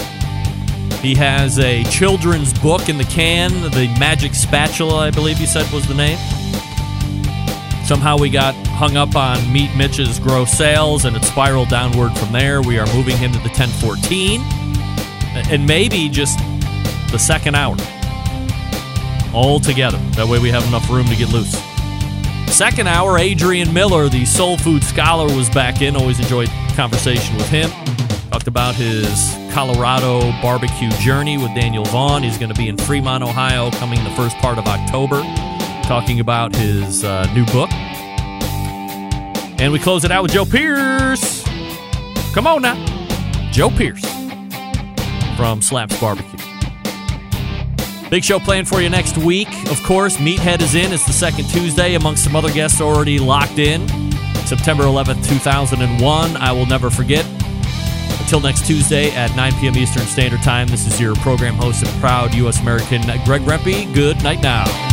He has a children's book in the can, The Magic Spatula, I believe you said was the name. Somehow we got hung up on Meat Mitch's gross sales and it spiraled downward from there. We are moving him to the 1014 and maybe just the second hour all together. That way we have enough room to get loose. Second hour, Adrian Miller, the soul food scholar, was back in. Always enjoyed conversation with him. Talked about his Colorado barbecue journey with Daniel Vaughn. He's going to be in Fremont, Ohio, coming the first part of October, talking about his uh, new book. And we close it out with Joe Pearce. Come on now. Joe Pearce from Slaps Barbecue. Big show planned for you next week. Of course, Meathead is in. It's the second Tuesday, amongst some other guests already locked in. September 11th, 2001. I will never forget. Until next Tuesday at 9 p.m. Eastern Standard Time, this is your program host and proud U.S. American Greg Rempe. Good night now.